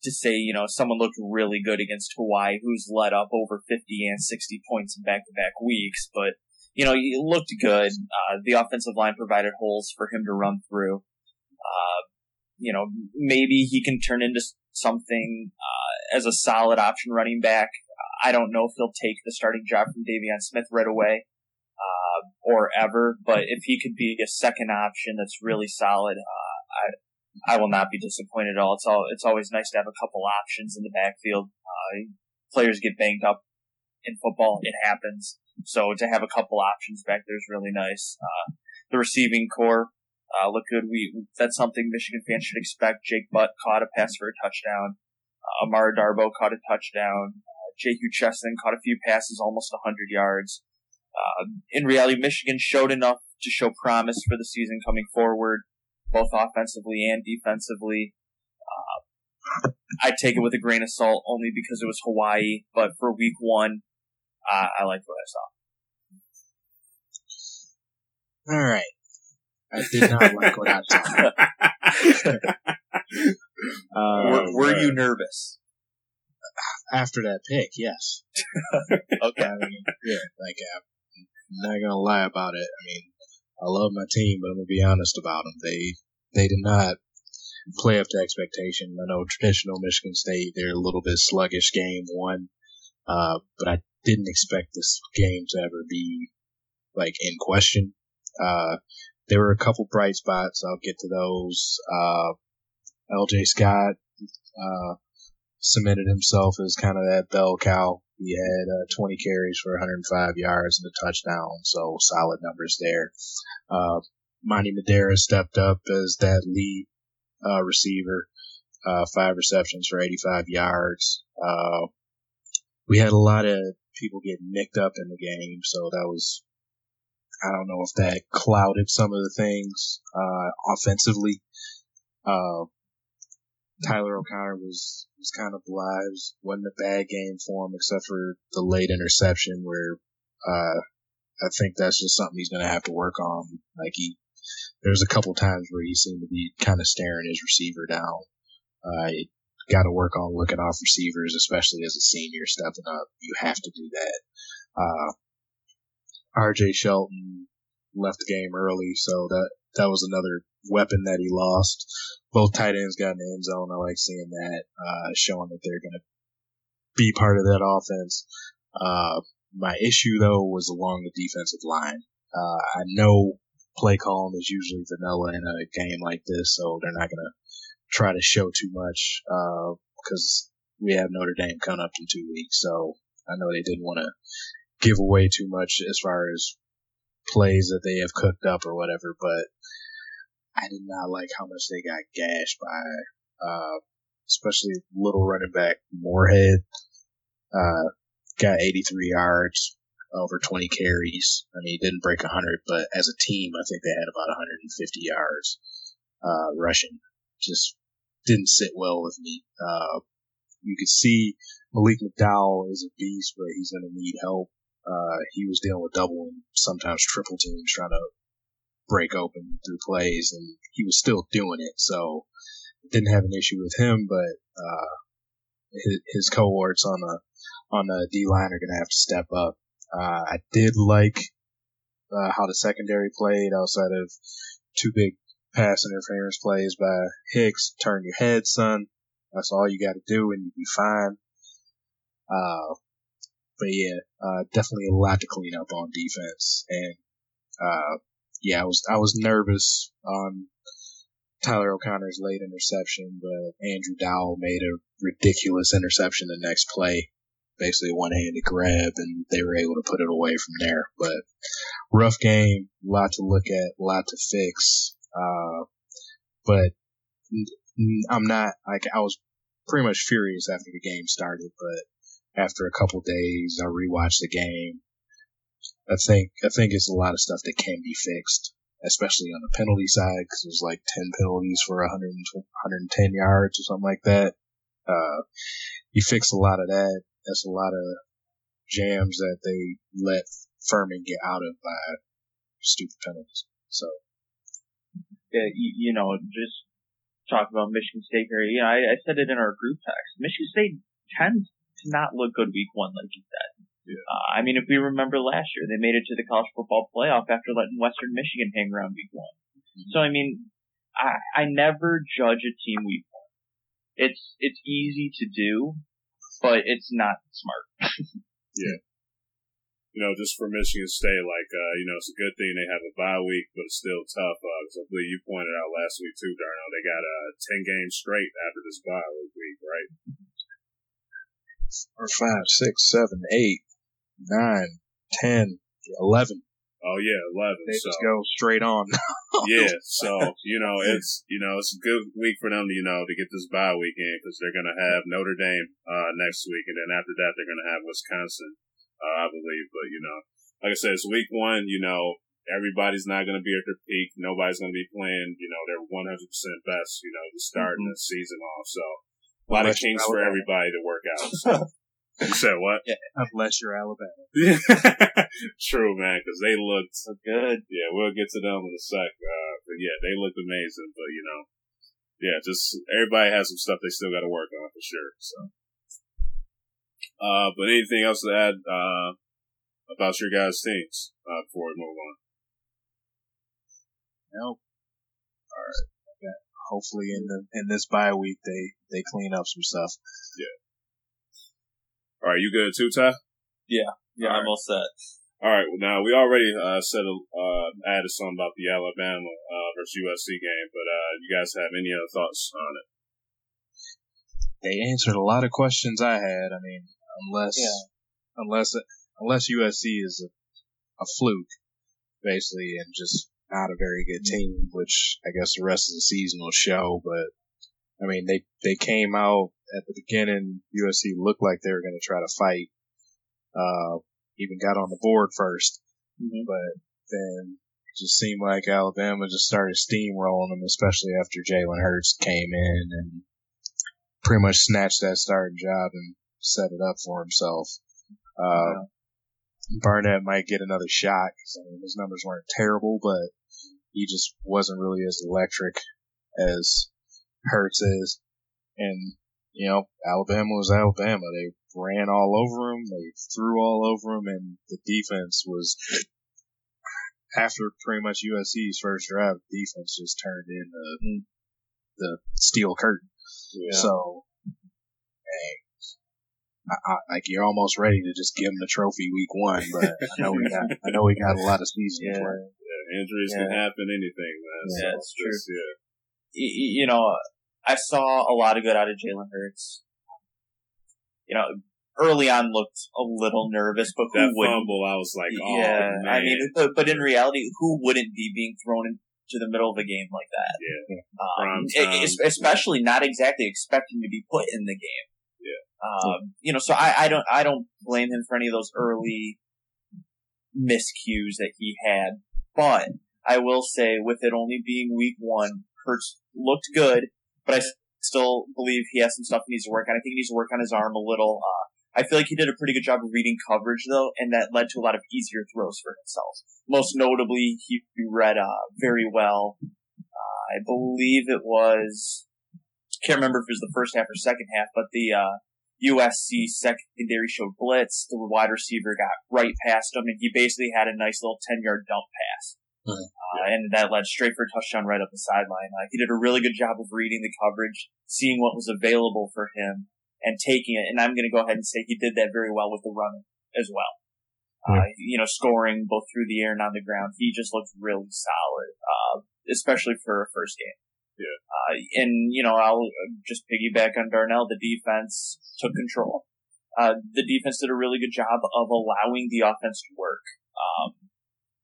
[SPEAKER 3] to say, you know, someone looked really good against Hawaii, who's led up over 50 and 60 points in back-to-back weeks, but, you know, he looked good. Uh, the offensive line provided holes for him to run through. Uh, you know, maybe he can turn into something, uh, as a solid option running back. I don't know if he'll take the starting job from De'Veon Smith right away, uh, or ever, but if he could be a second option that's really solid, uh, I, I will not be disappointed at all. It's all, it's always nice to have a couple options in the backfield. Uh, players get banged up in football. It happens. So to have a couple options back there is really nice. Uh, the receiving corps, uh, look good. We that's something Michigan fans should expect. Jake Butt caught a pass for a touchdown. Uh, Amara Darboh caught a touchdown. Uh, Jehu Chesson caught a few passes, almost 100 yards. Uh, in reality, Michigan showed enough to show promise for the season coming forward, both offensively and defensively. Uh, I take it with a grain of salt only because it was Hawaii, but for week one, uh, I liked what I
[SPEAKER 2] saw. All right. I did not like what I saw.
[SPEAKER 3] uh, were, were you nervous?
[SPEAKER 2] After that pick, yes.
[SPEAKER 3] okay.
[SPEAKER 2] I mean, yeah, like, I'm not gonna lie about it. I mean, I love my team, but I'm gonna be honest about them. They, they did not play up to expectation. I know traditional Michigan State, they're a little bit sluggish game one, uh, but I didn't expect this game to ever be like in question. Uh, there were a couple bright spots. I'll get to those. Uh, LJ Scott, uh, cemented himself as kind of that bell cow. He had uh, 20 carries for 105 yards and a touchdown, so solid numbers there. Uh, Monty Madaris stepped up as that lead uh, receiver, uh, five receptions for 85 yards. Uh, we had a lot of people getting nicked up in the game, so that was I don't know if that clouded some of the things uh, offensively. Uh, Tyler O'Connor was was kind of live. wasn't a bad game for him except for the late interception where uh, I think that's just something he's going to have to work on. Like he, there's a couple times where he seemed to be kind of staring his receiver down. Uh, got to work on looking off receivers, especially as a senior stepping up. You have to do that. Uh, R.J. Shelton left the game early, so that that was another weapon that he lost. Both tight ends got in the end zone. I like seeing that, uh, showing that they're going to be part of that offense. Uh, my issue though was along the defensive line. Uh, I know play calling is usually vanilla in a game like this, so they're not going to try to show too much, uh, because we have Notre Dame coming up in two weeks. So I know they didn't want to give away too much as far as plays that they have cooked up or whatever, but I did not like how much they got gashed by, uh, especially little running back Moorhead. Uh, got 83 yards, over 20 carries. I mean, he didn't break 100, but as a team, I think they had about 150 yards, uh, rushing. Just didn't sit well with me. Uh, you could see Malik McDowell is a beast, but he's going to need help uh, he was dealing with double and sometimes triple teams trying to break open through plays, and he was still doing it. So didn't have an issue with him, but uh, his, his cohorts on the on the D line are going to have to step up. Uh, I did like uh, how the secondary played outside of two big pass interference plays by Hicks. Turn your head, son. That's all you got to do, and you'll be fine. Uh, but yeah, uh, definitely a lot to clean up on defense. And, uh, yeah, I was, I was nervous on Tyler O'Connor's late interception, but Andrew Dowell made a ridiculous interception the next play. Basically a one-handed grab and they were able to put it away from there. But rough game, a lot to look at, a lot to fix. Uh, but I'm not like I was pretty much furious after the game started, but after a couple days, I rewatched the game. I think I think it's a lot of stuff that can be fixed, especially on the penalty side, because there's like 10 penalties for 100, 110 yards or something like that. Uh, you fix a lot of that. That's a lot of jams that they let Furman get out of by stupid penalties. So,
[SPEAKER 3] you, you know, just talk about Michigan State here. You know, I, I said it in our group text. Michigan State tends to not look good week one, like you said. Yeah. Uh, I mean, if we remember last year, they made it to the college football playoff after letting Western Michigan hang around week one. Mm-hmm. So I mean, I I never judge a team week one. It's it's easy to do, but it's not smart.
[SPEAKER 1] yeah you know, just for Michigan State, like, uh, you know, it's a good thing they have a bye week, but it's still tough. Uh, cause I believe you pointed out last week too, Darnell, they got, uh, 10 games straight after this bye week, right?
[SPEAKER 2] Four, five, six, seven, eight, nine, ten, eleven.
[SPEAKER 1] Oh yeah, eleven.
[SPEAKER 2] They
[SPEAKER 1] so.
[SPEAKER 2] just go straight on.
[SPEAKER 1] yeah, so you know it's you know it's a good week for them, you know, to get this bye weekend because they're gonna have Notre Dame uh, next week, and then after that they're gonna have Wisconsin uh, I believe. But you know, like I said, it's week one. You know, everybody's not going to be at their peak. Nobody's going to be playing. You know, their 100 percent best. You know, to start mm-hmm. the season off. So a lot Unless of kinks for everybody to work out. So. you said what?
[SPEAKER 2] Yeah, unless you're Alabama.
[SPEAKER 1] True, man, because they looked
[SPEAKER 3] so good.
[SPEAKER 1] Yeah, we'll get to them in a sec. Uh, but yeah, they looked amazing. But you know, yeah, just everybody has some stuff they still got to work on for sure. So. Uh, but anything else to add uh, about your guys' teams uh, before we move on?
[SPEAKER 2] Nope. All right. Okay. Hopefully, in the in this bye week, they they clean up some stuff.
[SPEAKER 1] Yeah. All right, you good too, Ty?
[SPEAKER 3] Yeah. Yeah, all I'm right. all set.
[SPEAKER 1] All right. Well, now we already uh, said uh, added something about the Alabama uh, versus USC game, but uh, you guys have any other thoughts on it?
[SPEAKER 2] They answered a lot of questions I had. I mean, unless yeah. unless unless USC is a, a fluke, basically, and just not a very good team, which I guess the rest of the season will show. But I mean, they they came out at the beginning. USC looked like they were going to try to fight. Uh, even got on the board 1st mm-hmm. but then it just seemed like Alabama just started steamrolling them, especially after Jalen Hurts came in and pretty much snatched that starting job and set it up for himself. Uh, Barnett might get another shot because I mean, his numbers weren't terrible, but he just wasn't really as electric as Hurts is. And, you know, Alabama was Alabama. They ran all over him. They threw all over him and the defense was after pretty much USC's first drive, defense just turned into the steel curtain. Yeah. So, I, I, like you're almost ready to just give him the trophy week one, but I know we got I know we got a lot of season
[SPEAKER 1] yeah. Yeah, injuries yeah. can happen, anything, man.
[SPEAKER 3] Yeah, so that's true. yeah. You, you know, I saw a lot of good out of Jalen Hurts. You know, early on looked a little nervous, but
[SPEAKER 1] that fumble, I was like, oh, yeah. Man. I
[SPEAKER 3] mean, but, but in reality, who wouldn't be being thrown into the middle of a game like that?
[SPEAKER 1] Yeah.
[SPEAKER 3] Um, especially not exactly expecting to be put in the game. Um, you know, so I, I don't, I don't blame him for any of those early miscues that he had, but I will say with it only being week one, Hurts looked good, but I still believe he has some stuff he needs to work on. I think he needs to work on his arm a little. Uh, I feel like he did a pretty good job of reading coverage though, and that led to a lot of easier throws for himself. Most notably, he read, uh, very well. Uh, I believe it was, can't remember if it was the first half or second half, but the, uh, USC secondary showed blitz. The wide receiver got right past him, and he basically had a nice little 10 yard dump pass. Mm-hmm. Uh, and that led straight for a touchdown right up the sideline. Uh, he did a really good job of reading the coverage, seeing what was available for him, and taking it. And I'm going to go ahead and say he did that very well with the run as well. Uh, you know, scoring both through the air and on the ground. He just looked really solid, uh, especially for a first game.
[SPEAKER 1] Yeah.
[SPEAKER 3] Uh, and, you know, I'll just piggyback on Darnell. The defense took control. Uh, the defense did a really good job of allowing the offense to work. Um,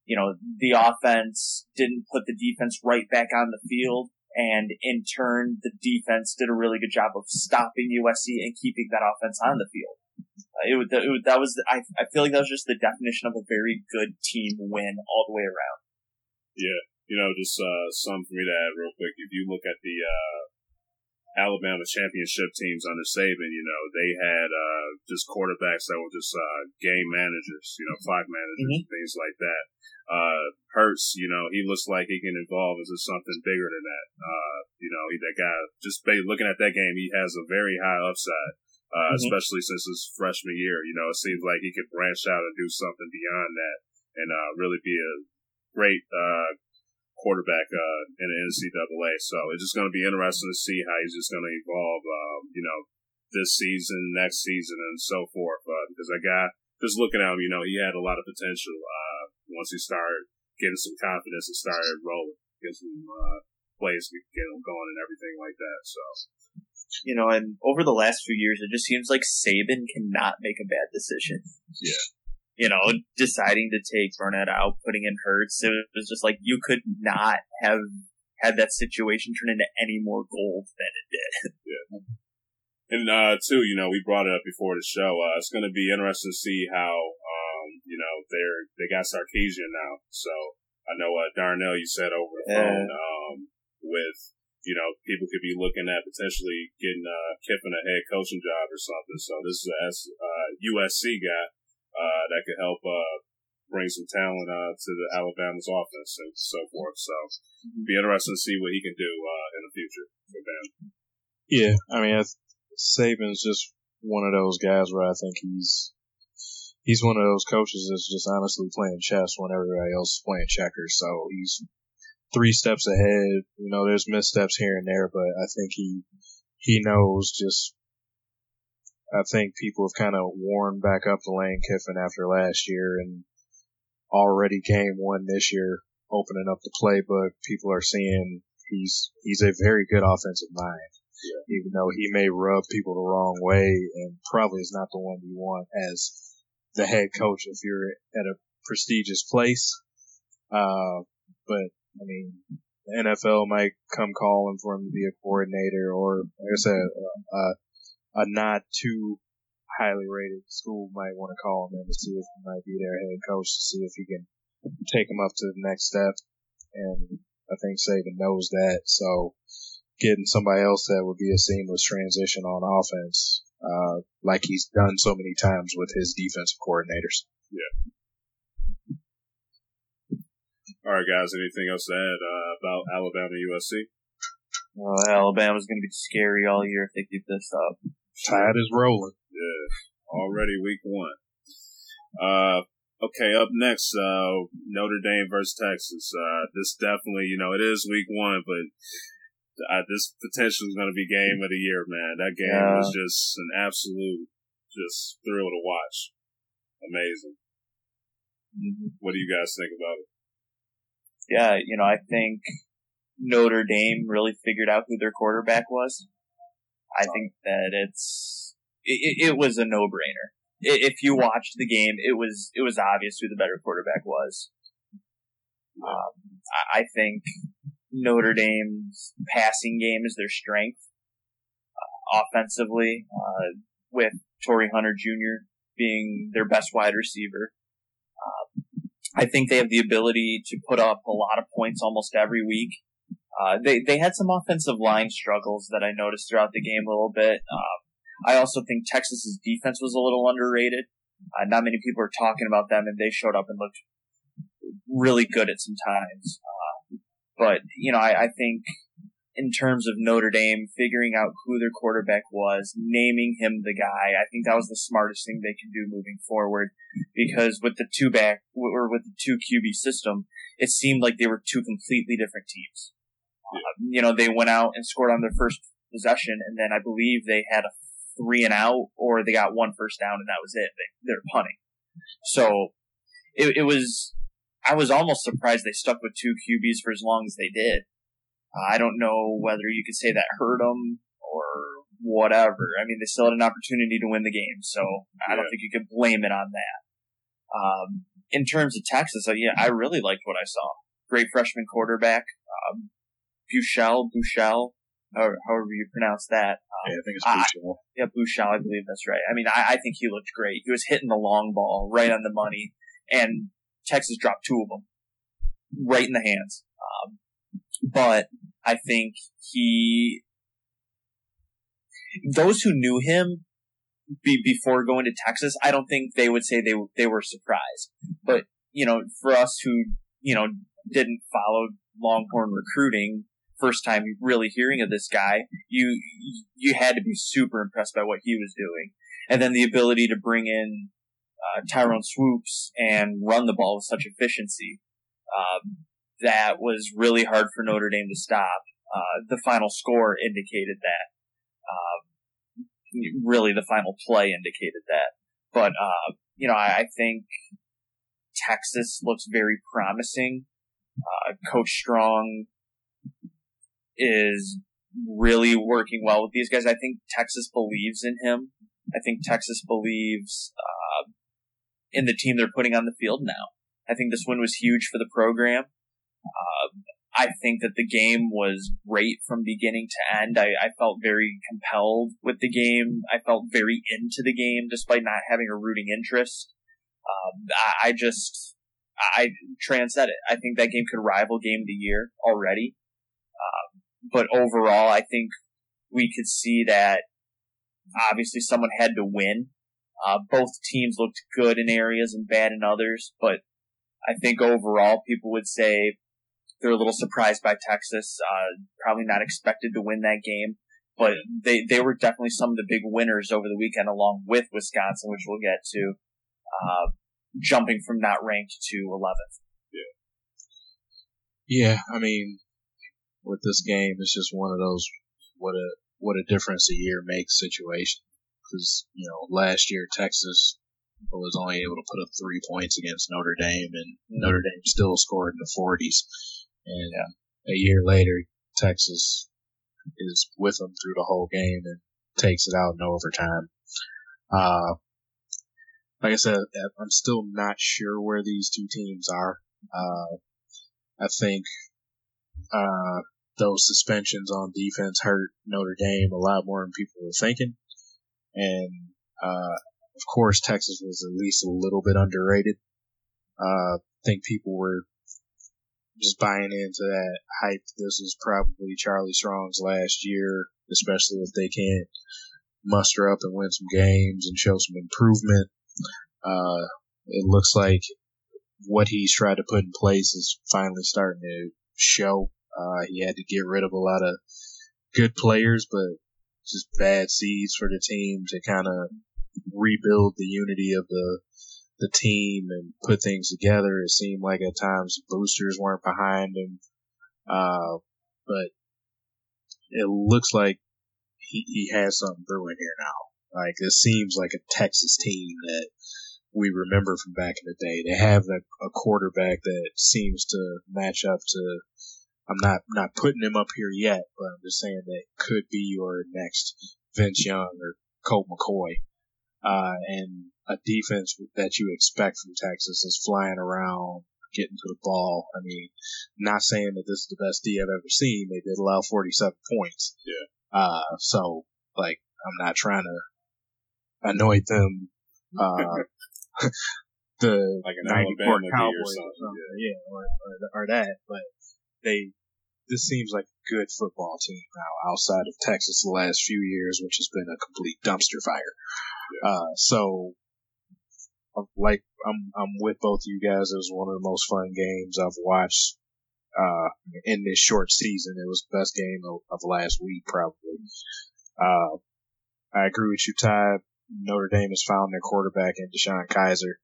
[SPEAKER 3] you know, the offense didn't put the defense right back on the field. And in turn, the defense did a really good job of stopping USC and keeping that offense on the field. Uh, it, it, it, that was, I, I feel like that was just the definition of a very good team win all the way around.
[SPEAKER 1] Yeah. You know, just, uh, something for me to add real quick. If you look at the, uh, Alabama championship teams under Saban, you know, they had uh, just quarterbacks that were just uh, game managers, you know, clock managers, mm-hmm. things like that. Uh, Hurts, you know, he looks like he can evolve into something bigger than that. Uh, you know, he, that guy, just by looking at that game, he has a very high upside, uh, mm-hmm. especially since his freshman year. You know, it seems like he could branch out and do something beyond that and uh, really be a great uh, quarterback uh, in the NCAA. So it's just going to be interesting to see how he's just going to evolve, um, you know, this season, next season, and so forth. Uh, because I got just looking at him, you know, he had a lot of potential uh, once he started getting some confidence and started rolling, get some uh, plays, we get him going, and everything like that. So.
[SPEAKER 3] You know, and over the last few years, it just seems like Saban cannot make a bad decision.
[SPEAKER 1] Yeah
[SPEAKER 3] you know, deciding to take Barnett out, putting in Hurts. It was just like you could not have had that situation turn into any more gold than it did.
[SPEAKER 1] Yeah. And uh, too, you know, we brought it up before the show. Uh, it's going to be interesting to see how, um, you know, they're they got Sarkisian now. So I know uh, Darnell, you said over the yeah. phone um, with you know, people could be looking at potentially getting uh, Kiffin a head coaching job or something. So this is a uh, USC guy uh, that could help uh, bring some talent uh, to the Alabama's offense and so forth. So be interesting to see what he can do uh, in the future for them.
[SPEAKER 2] Yeah, I mean, I th- Saban's just one of those guys where I think he's he's one of those coaches that's just honestly playing chess when everybody else is playing checkers. So he's three steps ahead. You know, there's missteps here and there, but I think he he knows just I think people have kind of worn back up the Lane Kiffin after last year and already game one this year, opening up the playbook. People are seeing he's he's a very good offensive mind. Yeah. Even though he may rub people the wrong way and probably is not the one you want as the head coach if you're at a prestigious place. Uh, but I mean, the NFL might come calling for him to be a coordinator or, like I said, uh, a not too highly rated school might want to call him in to see if he might be their head coach to see if he can take them up to the next step. And I think Saban knows that. So getting somebody else that would be a seamless transition on offense, uh, like he's done so many times with his defensive coordinators.
[SPEAKER 1] Yeah. All right, guys. Anything else to add uh, about Alabama USC?
[SPEAKER 3] Well, Alabama's going to be scary all year if they keep this up.
[SPEAKER 2] Tide is rolling.
[SPEAKER 1] Yeah, already week one. Uh, okay, up next, uh, Notre Dame versus Texas. Uh, this definitely, you know, it is week one, but uh, this potentially is going to be game of the year, man. That game yeah. was just an absolute, just thrill to watch. Amazing. Mm-hmm. What do you guys think about it?
[SPEAKER 3] Yeah, you know, I think Notre Dame really figured out who their quarterback was. I think that it's it, it was a no brainer. If you watched the game, it was it was obvious who the better quarterback was. Um, I think Notre Dame's passing game is their strength. Uh, offensively, uh, with Torii Hunter Jr. being their best wide receiver. Um, I think they have the ability to put up a lot of points almost every week. Uh, they they had some offensive line struggles that I noticed throughout the game a little bit. Um, I also think Texas's defense was a little underrated. Uh, not many people are talking about them, and they showed up and looked really good at some times. Uh, but you know, I, I think in terms of Notre Dame figuring out who their quarterback was, naming him the guy, I think that was the smartest thing they can do moving forward. Because with the two back or with the two QB system, it seemed like they were two completely different teams. You know, they went out and scored on their first possession, and then I believe they had a three and out, or they got one first down, and that was it. They, they're punting. So it, it was. I was almost surprised they stuck with two QBs for as long as they did. Uh, I don't know whether you could say that hurt them or whatever. I mean, they still had an opportunity to win the game, so I don't think you could blame it on that. Um, in terms of Texas, uh, yeah, I really liked what I saw. Great freshman quarterback, um, Buechele, Buechele, or however you pronounce that. Um,
[SPEAKER 2] yeah, I think it's Buechele.
[SPEAKER 3] yeah, Buechele, I believe that's right. I mean, I, I think he looked great. He was hitting the long ball right on the money, and Texas dropped two of them right in the hands. Um, but I think he, those who knew him be, before going to Texas, I don't think they would say they they were surprised. But you know, for us who you know didn't follow Longhorn recruiting, first time really hearing of this guy, you you had to be super impressed by what he was doing, and then the ability to bring in uh, Tyrone Swoopes and run the ball with such efficiency. Um, that was really hard for Notre Dame to stop. Uh, the final score indicated that. Um, really, the final play indicated that. But uh, you know, I, I, think Texas looks very promising. Uh, Coach Strong is really working well with these guys. I think Texas believes in him. I think Texas believes uh, in the team they're putting on the field now. I think this win was huge for the program. Uh, I think that the game was great from beginning to end. I, I, felt very compelled with the game. I felt very into the game despite not having a rooting interest. Um, I, I, just, I Tran said it. I think that game could rival game of the year already. But overall, I think we could see that obviously someone had to win. Uh, both teams looked good in areas and bad in others, but I think overall people would say they're a little surprised by Texas. Uh, probably not expected to win that game, but they, they were definitely some of the big winners over the weekend along with Wisconsin, which we'll get to, uh, jumping from not ranked to 11th.
[SPEAKER 2] Yeah. Yeah. I mean, with this game, it's just one of those, what a, what a difference a year makes situation. Cause, you know, last year Texas was only able to put up three points against Notre Dame and mm-hmm. Notre Dame still scored in the 40s. And yeah. a year later, Texas is with them through the whole game and takes it out in overtime. Uh, like I said, I'm still not sure where these two teams are. Uh, I think, uh, those suspensions on defense hurt Notre Dame a lot more than people were thinking. And, uh, of course, Texas was at least a little bit underrated. Uh, I think people were just buying into that hype. This is probably Charlie Strong's last year, especially if they can't muster up and win some games and show some improvement. Uh, it looks like what he's tried to put in place is finally starting to show. Uh, he had to get rid of a lot of good players, but just bad seeds for the team to kind of rebuild the unity of the the team and put things together. It seemed like at times boosters weren't behind him. Uh, but it looks like he, he has something brewing here now. Like this seems like a Texas team that we remember from back in the day. They have a, a quarterback that seems to match up to. I'm not not putting him up here yet, but I'm just saying that could be your next Vince Young or Colt McCoy uh, and a defense that you expect from Texas is flying around, getting to the ball. I mean, not saying that this is the best D I've ever seen. They did allow 47 points.
[SPEAKER 1] Yeah.
[SPEAKER 2] Uh, so like, I'm not trying to annoy them. Uh, the
[SPEAKER 1] like
[SPEAKER 2] an 94 Cowboys or something. Yeah, yeah or, or, or that, but they, this seems like a good football team now outside of Texas the last few years, which has been a complete dumpster fire. Uh, so, like, I'm, I'm with both of you guys. It was one of the most fun games I've watched, uh, in this short season. It was the best game of, of last week, probably. Uh, I agree with you, Ty. Notre Dame has found their quarterback in DeShone Kizer.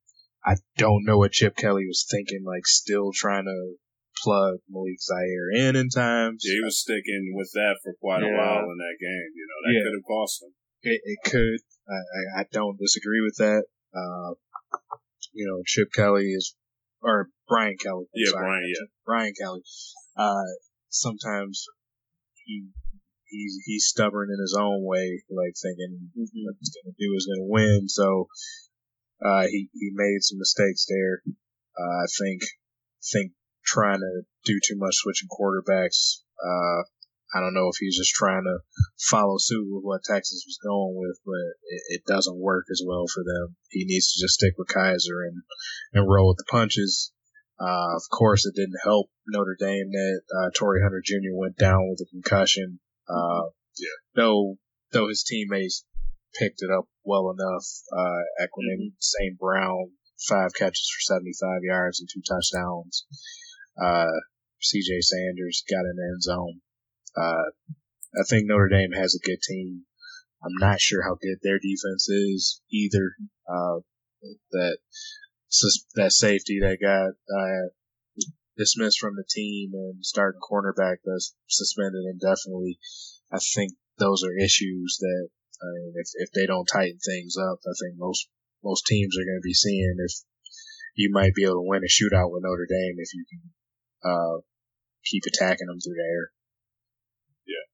[SPEAKER 2] I don't know what Chip Kelly was thinking, like still trying to plug Malik Zaire in in times.
[SPEAKER 1] Yeah, he was sticking with that for quite yeah. a while in that game. You know, that yeah. could have cost him.
[SPEAKER 2] It, it could. I, I, don't disagree with that. Uh, you know, Chip Kelly is, or Brian Kelly.
[SPEAKER 1] Yeah, sorry, Brian, yeah.
[SPEAKER 2] Brian Kelly. Uh, sometimes he, he's, he's stubborn in his own way, like thinking mm-hmm. what he's going to do is going to win. So, uh, he, he made some mistakes there. Uh, I think think trying to do too much switching quarterbacks. Uh, I don't know if he's just trying to follow suit with what Texas was going with, but it, it doesn't work as well for them. He needs to just stick with Kizer and and roll with the punches. Uh, of course, it didn't help Notre Dame that uh, Torii Hunter Jr. went down with a concussion. Uh,
[SPEAKER 1] Yeah.
[SPEAKER 2] though though his teammates picked it up well enough. Uh, Equanimeous St. Brown, five catches for 75 yards and two touchdowns. Uh, CJ Sanders got in the end zone. Uh, I think Notre Dame has a good team. I'm not sure how good their defense is either. Uh, that that safety that got uh, dismissed from the team and starting cornerback that's suspended indefinitely. I think those are issues that I mean, if if they don't tighten things up, I think most most teams are going to be seeing if you might be able to win a shootout with Notre Dame if you can uh, keep attacking them through the air. Yeah.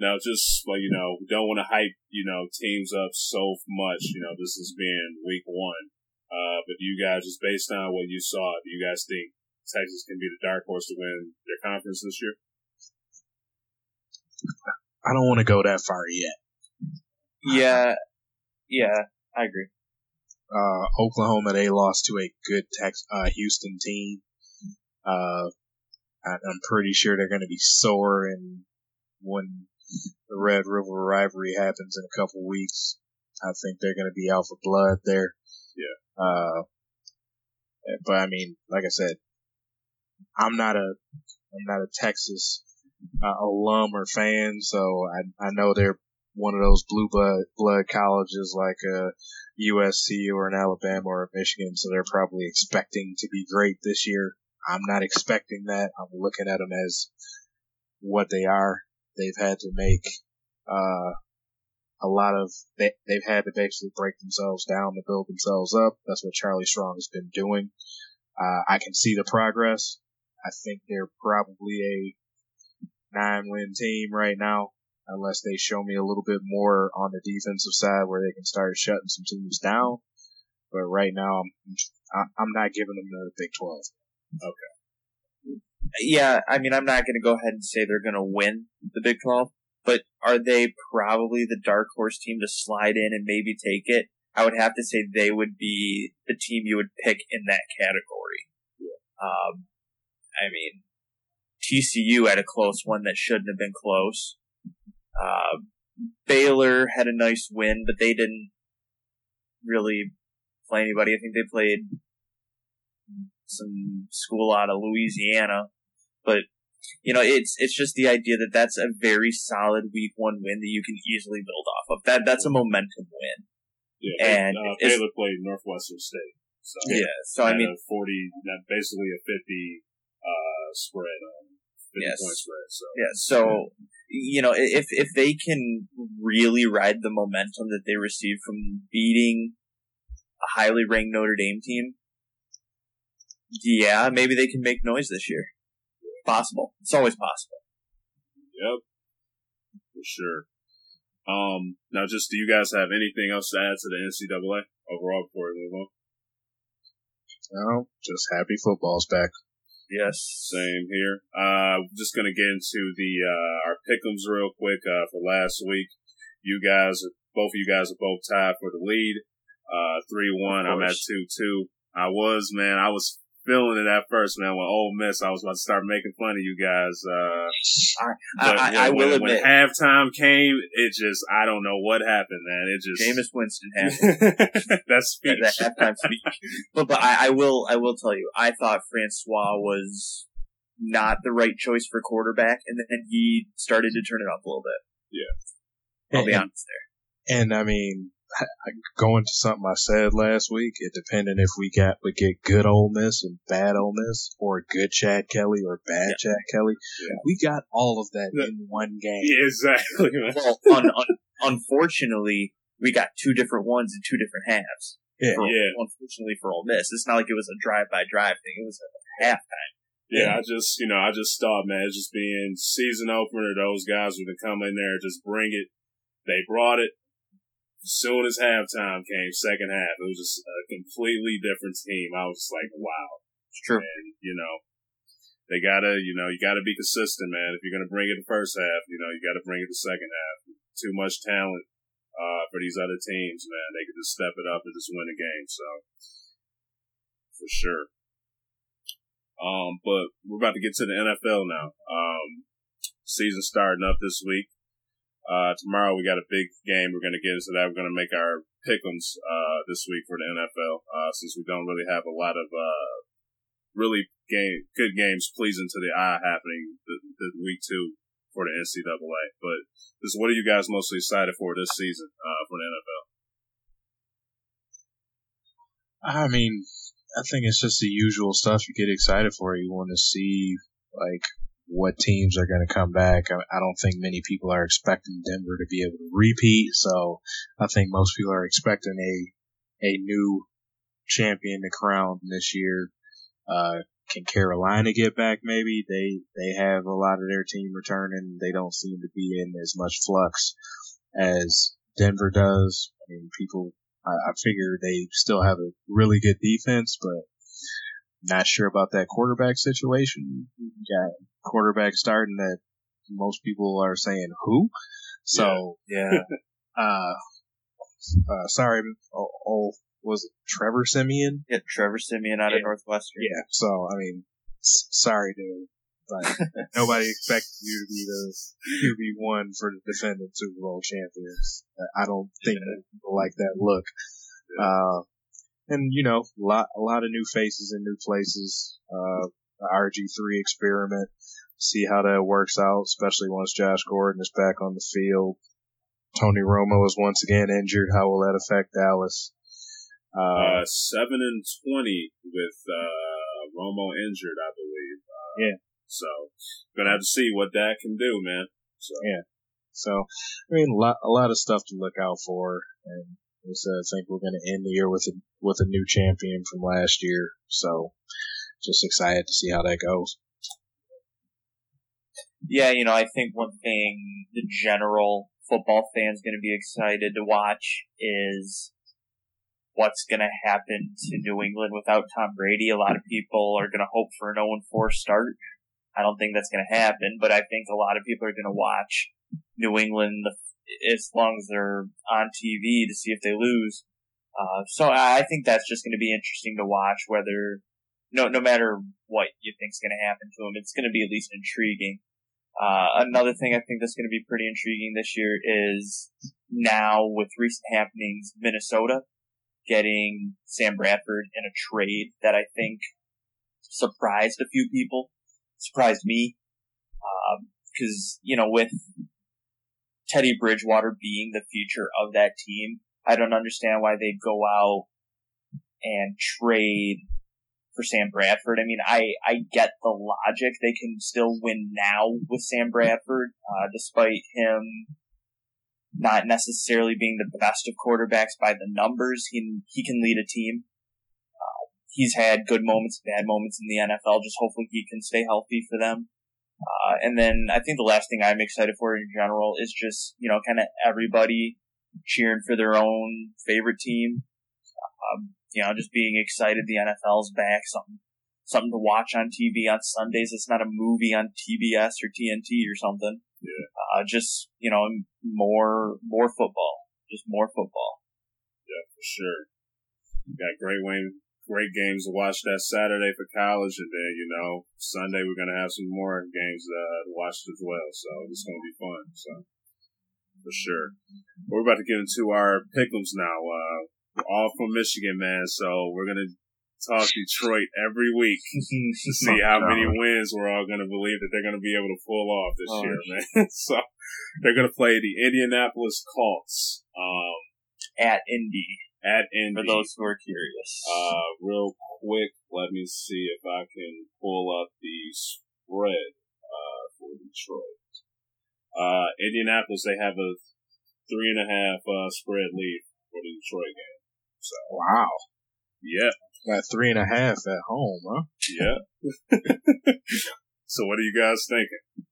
[SPEAKER 1] Now, just like you know, we don't want to hype you know teams up so much. You know, this has been week one. Uh, but you guys, just based on what you saw, do you guys think Texas can be the dark horse to win their conference this year?
[SPEAKER 2] I don't want to go that far yet.
[SPEAKER 3] Yeah, yeah, I agree.
[SPEAKER 2] Uh, Oklahoma, they lost to a good Tex, uh, Houston team. Uh, I'm pretty sure they're going to be sore and when the Red River rivalry happens in a couple weeks, I think they're going to be out for blood there.
[SPEAKER 1] Yeah.
[SPEAKER 2] Uh, but I mean, like I said, I'm not a, I'm not a Texas uh, alum or fan, so I, I know they're one of those blue blood, blood colleges like a USC or an Alabama or a Michigan, so they're probably expecting to be great this year. I'm not expecting that. I'm looking at them as what they are. They've had to make uh, a lot of they, they've had to basically break themselves down to build themselves up. That's what Charlie Strong has been doing. Uh, I can see the progress. I think they're probably a nine win team right now, unless they show me a little bit more on the defensive side where they can start shutting some teams down. But right now, I'm I'm not giving them the Big Twelve.
[SPEAKER 3] Yeah, I mean, I'm not going to go ahead and say they're going to win the Big 12, but are they probably the dark horse team to slide in and maybe take it? I would have to say they would be the team you would pick in that category. Yeah. Um, I mean, TCU had a close one that shouldn't have been close. Uh, Baylor had a nice win, but they didn't really play anybody. I think they played some school out of Louisiana, but you know, it's it's just the idea that that's a very solid week one win that you can easily build off of. That that's a momentum win.
[SPEAKER 1] Yeah,
[SPEAKER 3] And
[SPEAKER 1] uh, Baylor played Northwestern State, so
[SPEAKER 3] Yeah. So I mean,
[SPEAKER 1] forty, basically a fifty uh, spread, um, fifty
[SPEAKER 3] Yes.
[SPEAKER 1] point spread. So
[SPEAKER 3] yeah. So you know, if if they can really ride the momentum that they received from beating a highly ranked Notre Dame team, yeah, maybe they can make noise this year. Possible. It's always possible.
[SPEAKER 1] Yep, for sure. Um, now, just do you guys have anything else to add to the NCAA overall before we move on?
[SPEAKER 2] No, just happy football's back.
[SPEAKER 3] Yes.
[SPEAKER 1] Same here. Uh, just gonna get into the uh, our pickums real quick uh, for last week. You guys, both of you guys are both tied for the lead. Uh, three one. I'm at two two. I was man. I was feeling it at first, man. When Ole Miss, I was about to start making fun of you guys. Uh, but
[SPEAKER 3] I, I,
[SPEAKER 1] when,
[SPEAKER 3] I will
[SPEAKER 1] when,
[SPEAKER 3] admit,
[SPEAKER 1] when halftime came, it just I don't know what happened, man. It just
[SPEAKER 3] Jameis Winston had
[SPEAKER 1] that's speech.
[SPEAKER 3] the halftime speech. But but I, I will I will tell you, I thought Francois was not the right choice for quarterback, and then he started to turn it up a little bit. Yeah, I'll be honest there.
[SPEAKER 2] And I mean, going to something I said last week, it depended if we got we get good Ole Miss and bad Ole Miss, or good Chad Kelly or bad
[SPEAKER 3] Yeah.
[SPEAKER 2] Chad Kelly.
[SPEAKER 1] Yeah.
[SPEAKER 2] We got all of that
[SPEAKER 1] Yeah.
[SPEAKER 2] in one game.
[SPEAKER 1] Yeah, exactly.
[SPEAKER 3] Well, un, un, unfortunately, we got two different ones in two different halves.
[SPEAKER 2] Yeah.
[SPEAKER 3] For,
[SPEAKER 1] Yeah.
[SPEAKER 3] Unfortunately for Ole Miss, it's not like it was a drive-by-drive thing. It was a halftime.
[SPEAKER 1] Yeah, I just, you know, I just thought, man, it's just being season opener, those guys were to come in there, just bring it. They brought it. Soon as halftime came, second half, it was just a completely different team. I was just like, wow.
[SPEAKER 3] It's true.
[SPEAKER 1] And, you know, they gotta, you know, you gotta be consistent, man. If you're gonna bring it the first half, you know, you gotta bring it the second half. Too much talent, uh, for these other teams, man. They could just step it up and just win a game. So, for sure. Um, but we're about to get to the NFL now. Um, season starting up this week. Uh, tomorrow we got a big game. We're going to get into that. We're going to make our pickums, uh, this week for the NFL, uh, since we don't really have a lot of, uh, really game, good games pleasing to the eye happening the, the week two for the NCAA. But this, what are you guys mostly excited for this season, uh, for the NFL?
[SPEAKER 2] I mean, I think it's just the usual stuff you get excited for. You want to see like what teams are going to come back. I, don't think many people are expecting Denver to be able to repeat. So I think most people are expecting a, a new champion to crown this year. Uh, can Carolina get back? Maybe they, they have a lot of their team returning. They don't seem to be in as much flux as Denver does. I mean, people, I, I figure they still have a really good defense, but not sure about that quarterback situation. You got quarterback starting that most people are saying who. So yeah, uh, uh, sorry, oh, oh, was it Trevor Siemian?
[SPEAKER 3] Yeah, Trevor Siemian out
[SPEAKER 2] Yeah.
[SPEAKER 3] of Northwestern.
[SPEAKER 2] Yeah. So I mean, s- sorry, dude, but nobody expected you to be the QB one for the defending Super Bowl champions. I don't think people like that look. Uh, and you know, a lot, a lot of new faces in new places. Uh, the RG3 experiment. See how that works out, especially once Josh Gordon is back on the field. Tony Romo is once again injured. How will that affect Dallas? Uh,
[SPEAKER 1] Uh, seven and twenty with uh, Romo injured, I believe. Uh,
[SPEAKER 2] Yeah.
[SPEAKER 1] So gonna have to see what that can do, man. So
[SPEAKER 2] Yeah. So, I mean, a lot, a lot of stuff to look out for. And said, I think we're going to end the year with a, with a new champion from last year. So, just excited to see how that goes.
[SPEAKER 3] Yeah, you know, I think one thing the general football fan's going to be excited to watch is what's going to happen to New England without Tom Brady. A lot of people are going to hope for an 0-4 start. I don't think that's going to happen, but I think a lot of people are going to watch New England as long as they're on TV to see if they lose. Uh, so I think that's just going to be interesting to watch whether, no, no matter what you think's going to happen to them, it's going to be at least intriguing. Uh, another thing I think that's going to be pretty intriguing this year is now with recent happenings, Minnesota getting Sam Bradford in a trade that I think surprised a few people, surprised me, because you know with Teddy Bridgewater being the future of that team, I don't understand why they'd go out and trade for Sam Bradford. I mean, I, I get the logic. They can still win now with Sam Bradford, uh, despite him not necessarily being the best of quarterbacks by the numbers. He, he can lead a team. Uh, he's had good moments, bad moments in the NFL. Just hopefully he can stay healthy for them. Uh, and then I think the last thing I'm excited for in general is just, you know, kind of everybody cheering for their own favorite team. Um, you know, just being excited the NFL's back, something, something to watch on TV on Sundays. It's not a movie on TBS or TNT or something.
[SPEAKER 1] Yeah.
[SPEAKER 3] Uh, just, you know, more, more football. Just more football.
[SPEAKER 1] yeah, for sure. We got great wing, great games to watch that Saturday for college, and then you know Sunday we're gonna have some more games uh, to watch as well. So it's gonna be fun. So for sure. We're about to get into our pickums now. Uh, we're all from Michigan, man. So we're gonna talk Detroit every week to see how many wins we're all going to believe that they're going to be able to pull off this
[SPEAKER 3] Oh,
[SPEAKER 1] year, man. so they're going to play the Indianapolis Colts um,
[SPEAKER 3] At Indy,
[SPEAKER 1] at Indy.
[SPEAKER 3] for those who are curious.
[SPEAKER 1] Uh, real quick, let me see if I can pull up the spread uh, for Detroit. Uh, Indianapolis, they have a three and a half uh, spread lead for the Detroit game. So,
[SPEAKER 2] Wow.
[SPEAKER 1] yeah,
[SPEAKER 2] Got three and a half at home, huh?
[SPEAKER 1] yeah. so, what are you guys thinking?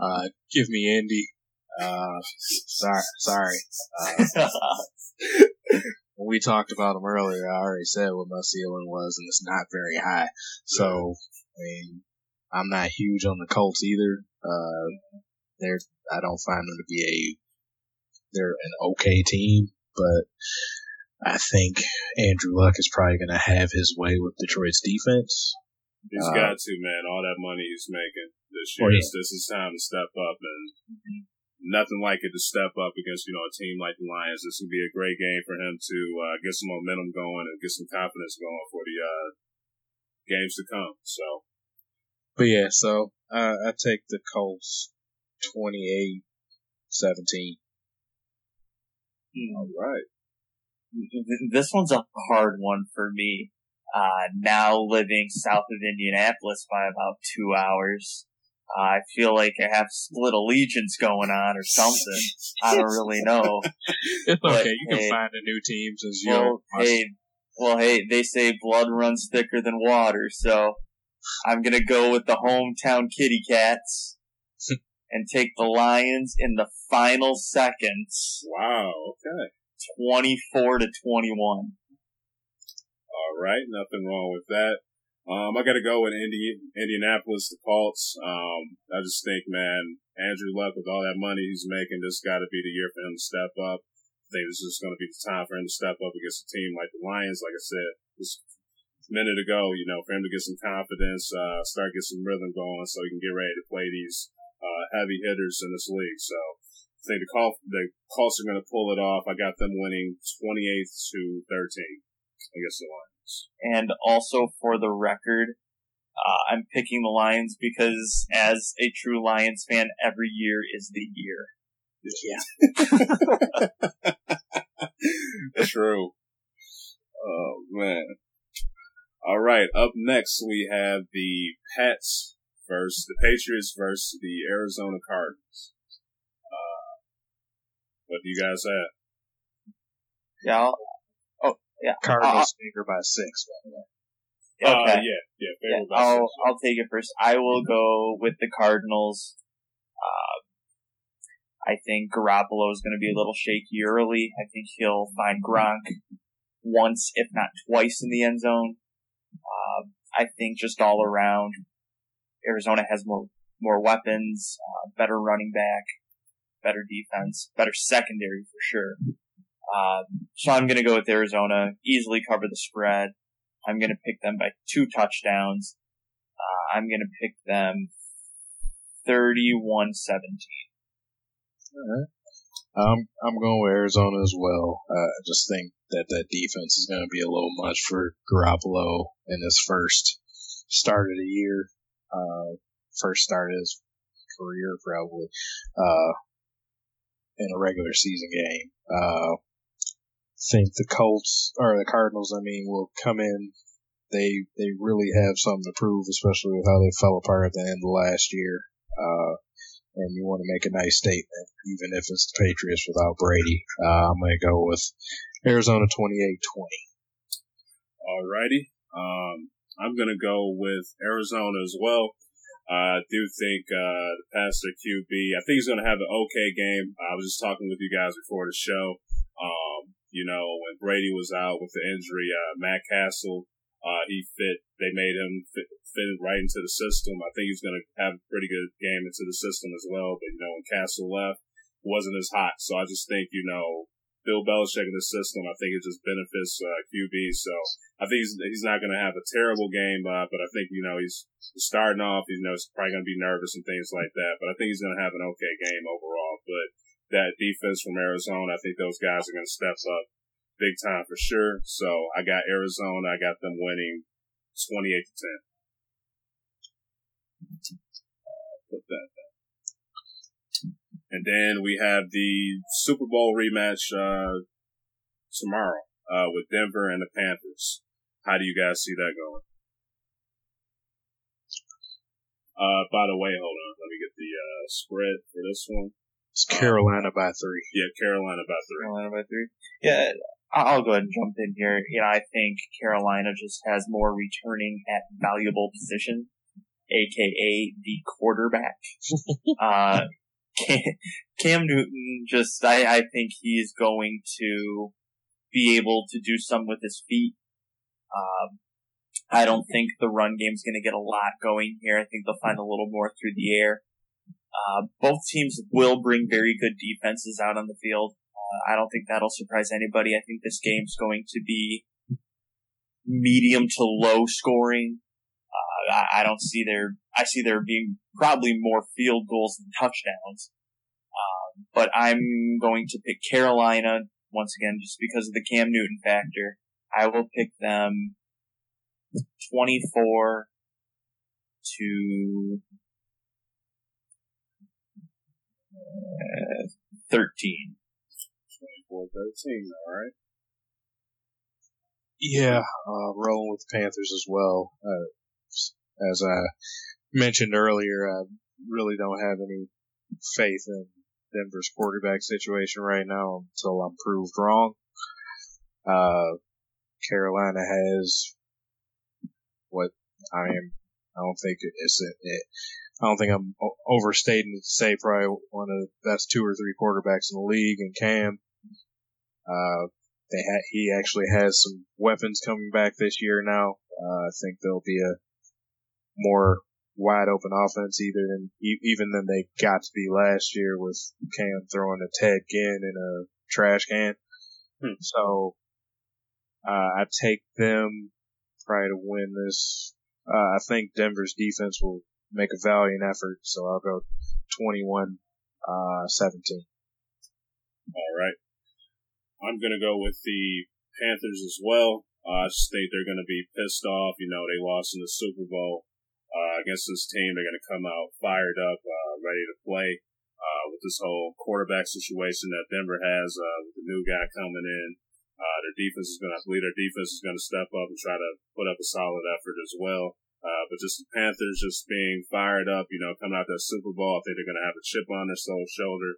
[SPEAKER 2] Uh, give me Indy. Uh, sorry, sorry. Uh, when we talked about them earlier, I already said what my ceiling was, and it's not very high. So, I mean, I'm not huge on the Colts either. Uh, they're, I don't find them to be a, they're an okay team, but I think Andrew Luck is probably going to have his way with Detroit's defense.
[SPEAKER 1] He's uh, got to, man. All that money he's making this year, oh, yeah. this is time to step up, and. Nothing like it to step up against you know a team like the Lions. This would be a great game for him to uh, get some momentum going and get some confidence going for the uh, games to come. So,
[SPEAKER 2] but yeah, so uh, I take the Colts 28 17.
[SPEAKER 1] All right.
[SPEAKER 3] This one's a hard one for me. Uh, now living south of Indianapolis by about two hours. Uh, I feel like I have split allegiance going on or something. I don't really know.
[SPEAKER 2] it's but, okay. You can hey, find the new teams as you.
[SPEAKER 3] Well, hey, well, hey, they say blood runs thicker than water, so I'm gonna go with the hometown kitty cats and take the Lions in the final seconds.
[SPEAKER 1] Wow. Okay.
[SPEAKER 3] 24 to 21.
[SPEAKER 1] All right, nothing wrong with that. Um, I got to go with Indi- Indianapolis, the Colts. Um, I just think, man, Andrew Luck with all that money he's making, this got to be the year for him to step up. I think this is going to be the time for him to step up against a team like the Lions. Like I said, just a minute ago, you know, for him to get some confidence, uh, start get some rhythm going, so he can get ready to play these uh, heavy hitters in this league. So I think the call the Colts are going to pull it off. I got them winning 28 to 13 against the Lions.
[SPEAKER 3] And also for the record, uh, I'm picking the Lions because as a true Lions fan, every year is the year.
[SPEAKER 1] Yeah. True. Oh man. All right. Up next, we have the Pats versus the Patriots versus the Arizona Cardinals. What do you guys have?
[SPEAKER 3] Yeah. I'll, yeah.
[SPEAKER 2] Cardinals uh, by six, by the way.
[SPEAKER 1] Okay. Uh, yeah, yeah, yeah
[SPEAKER 3] I'll, six. I'll take it first. I will go with the Cardinals. Uh, I think Garoppolo is going to be a little shaky early. I think he'll find Gronk once, if not twice, in the end zone. Uh, I think just all around, Arizona has more more weapons, uh, better running back better defense, better secondary for sure. Um, so I'm going to go with Arizona, easily cover the spread. I'm going to pick them by two touchdowns. Uh, I'm going to pick them 31-17.
[SPEAKER 2] Alright. Um, I'm going with Arizona as well. Uh, I just think that that defense is going to be a little much for Garoppolo in his first start of the year. Uh, first start of his career probably. Uh, in a regular season game. Think the Colts or the Cardinals, I mean, will come in. They they really have something to prove, especially with how they fell apart at the end of last year. Uh, and you want to make a nice statement, even if it's the Patriots without Brady. Uh, I'm going to go with Arizona 28-20.
[SPEAKER 1] Alrighty. Um, I'm going to go with Arizona as well. I do think uh, the passer QB. I think he's going to have an okay game. I was just talking with you guys before the show. Um, you know, when Brady was out with the injury, uh, Matt Cassel, uh, he fit. They made him fit, fit right into the system. I think he's going to have a pretty good game into the system as well. But you know, when Castle left, wasn't as hot. So I just think you know Bill Belichick in the system, I think it just benefits uh, QB. So I think he's, he's not going to have a terrible game, uh, but I think you know he's starting off. You know, he's probably going to be nervous and things like that. But I think he's going to have an okay game overall. But that defense from Arizona, I think those guys are going to step up big time for sure. So I got Arizona. I got them winning twenty eight to ten. Uh, put that and then we have the Super Bowl rematch uh, tomorrow uh, with Denver and the Panthers. How do you guys see that going? Uh, by the way, hold on. Let me get the uh, spread for this one.
[SPEAKER 2] It's Carolina by three.
[SPEAKER 1] Yeah, Carolina by three.
[SPEAKER 3] Carolina by three. Yeah, I'll go ahead and jump in here. You know, I think Carolina just has more returning at valuable position, aka the quarterback. uh, Cam, Cam Newton just, I, I think he's going to be able to do some with his feet. Um, I don't think the run game's going to get a lot going here. I think they'll find a little more through the air. Uh, both teams will bring very good defenses out on the field. Uh, I don't think that'll surprise anybody. I think this game's going to be medium to low scoring. Uh, I, I, don't see there, I see there being probably more field goals than touchdowns. Um, but I'm going to pick Carolina once again just because of the Cam Newton factor. I will pick them 24 to uh, 13.
[SPEAKER 1] 24 13, alright.
[SPEAKER 2] Yeah, uh, rolling with the Panthers as well. Uh, as I mentioned earlier, I really don't have any faith in Denver's quarterback situation right now until I'm proved wrong. Uh, Carolina has what I am. I don't think it's a, it, I don't think I'm overstating to say probably one of the best two or three quarterbacks in the league and Cam. Uh, they ha- he actually has some weapons coming back this year now. Uh, I think there'll be a more wide open offense either than even than they got to be last year with Cam throwing a Ted Ginn in a trash can. Hmm. So uh, I take them probably to win this. Uh, I think Denver's defense will make a valiant effort, so I'll go 21 uh, 17.
[SPEAKER 1] All right. I'm going to go with the Panthers as well. Uh, I just think they're going to be pissed off. You know, they lost in the Super Bowl uh, against this team. They're going to come out fired up, uh, ready to play. Uh, with this whole quarterback situation that Denver has, uh, with the new guy coming in, uh, their defense is going to, I believe their defense is going to step up and try to put up a solid effort as well. Uh, but just the Panthers just being fired up, you know, coming out that Super Bowl, I think they're going to have a chip on their shoulder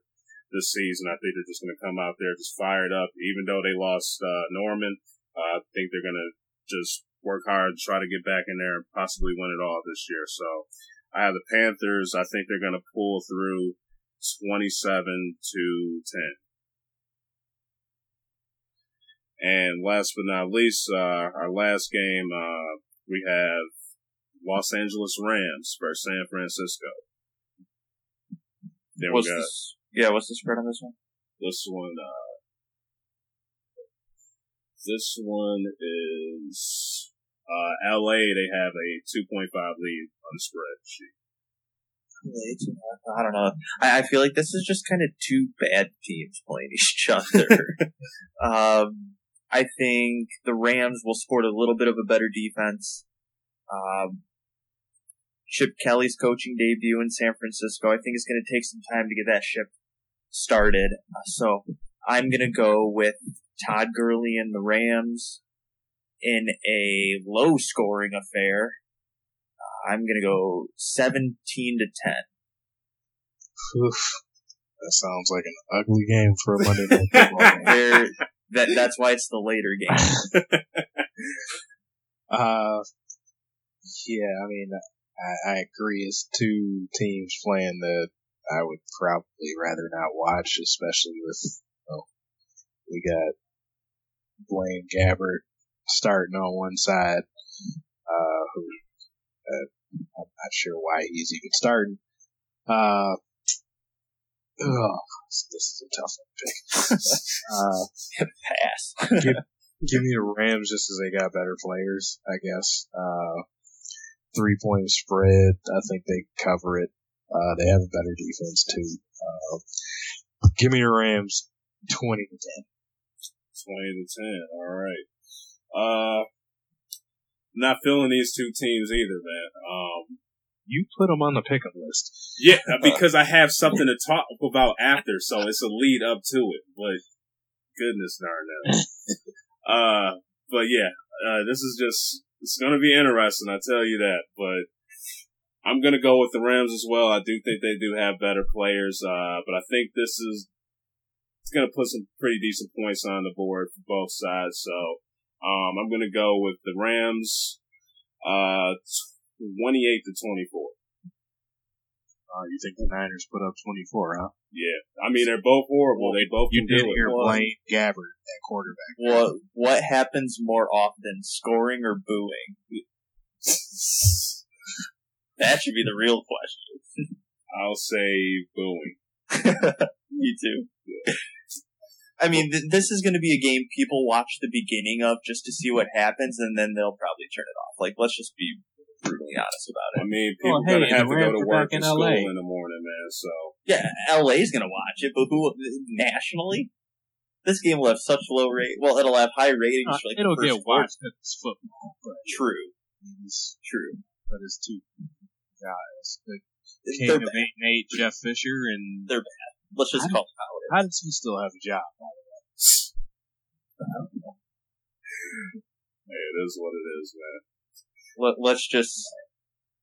[SPEAKER 1] this season. I think they're just going to come out there just fired up, even though they lost uh, Norman. Uh, I think they're going to just work hard, and try to get back in there, and possibly win it all this year. So I have the Panthers. I think they're going to pull through 27 to 10. And last but not least, uh, our last game, uh, we have Los Angeles Rams versus San Francisco.
[SPEAKER 3] Then what's we got, this, yeah, what's the spread on this one?
[SPEAKER 1] This one, uh, this one is, uh, LA, they have a 2.5 lead on the spread sheet.
[SPEAKER 3] I don't know. I, I feel like this is just kind of two bad teams playing each other. um, I think the Rams will sport a little bit of a better defense. Um, Chip Kelly's coaching debut in San Francisco. I think it's going to take some time to get that ship started. So I'm going to go with Todd Gurley and the Rams in a low scoring affair. Uh, I'm going to go 17 to 10.
[SPEAKER 2] Oof. That sounds like an ugly game for a Monday night football
[SPEAKER 3] that, that's why it's the later game.
[SPEAKER 2] uh, yeah, I mean, I, I agree. It's two teams playing that I would probably rather not watch, especially with, you know, we got Blaine Gabbert starting on one side, uh, who, uh, I'm not sure why he's even starting. Uh, oh, this is a tough one to pick. uh,
[SPEAKER 3] Pass.
[SPEAKER 2] give, give me the Rams just as they got better players, I guess. Uh, three point spread. I think they cover it. Uh, they have a better defense too. Uh, give me the Rams 20 to 10.
[SPEAKER 1] 20 to 10. All right. Uh, not feeling these two teams either, man. Um,
[SPEAKER 2] you put them on the pickup list.
[SPEAKER 1] Yeah, because I have something to talk about after, so it's a lead up to it. But goodness darn it. uh, but yeah, uh, this is just it's going to be interesting, I tell you that. But I'm going to go with the Rams as well. I do think they do have better players, uh, but I think this is it's going to put some pretty decent points on the board for both sides. So um, I'm going to go with the Rams, uh, 28 to 24.
[SPEAKER 2] Uh, you think the Niners put up 24, huh?
[SPEAKER 1] Yeah. I mean, they're both horrible. They both
[SPEAKER 2] You did
[SPEAKER 1] do
[SPEAKER 2] hear Blaine Gabbert at quarterback.
[SPEAKER 3] What what happens more often, scoring or booing? That should be the real question.
[SPEAKER 1] I'll say booing.
[SPEAKER 3] Me too. I mean, th- this is going to be a game people watch the beginning of just to see what happens, and then they'll probably turn it off. Like, let's just be brutally honest about it.
[SPEAKER 1] I
[SPEAKER 3] it.
[SPEAKER 1] mean,
[SPEAKER 2] Well,
[SPEAKER 1] people
[SPEAKER 2] hey,
[SPEAKER 1] gonna have to go to work
[SPEAKER 2] back in
[SPEAKER 1] and school
[SPEAKER 2] LA.
[SPEAKER 1] in the morning, man. So
[SPEAKER 3] Yeah, LA's going to watch it, but who nationally? This game will have such low rate. Well, it'll have high ratings.
[SPEAKER 2] Uh,
[SPEAKER 3] for like
[SPEAKER 2] it'll
[SPEAKER 3] the first
[SPEAKER 2] get watched because it's football, but
[SPEAKER 3] True,
[SPEAKER 2] it's,
[SPEAKER 3] true.
[SPEAKER 2] but it's two guys. The king
[SPEAKER 3] They're
[SPEAKER 2] of
[SPEAKER 3] bad.
[SPEAKER 2] eight and eight, Jeff Fisher, and
[SPEAKER 3] They're bad. Let's just call it how it is.
[SPEAKER 2] how does he still have a job?
[SPEAKER 1] By the hey, it is what it is, man.
[SPEAKER 3] Let, let's just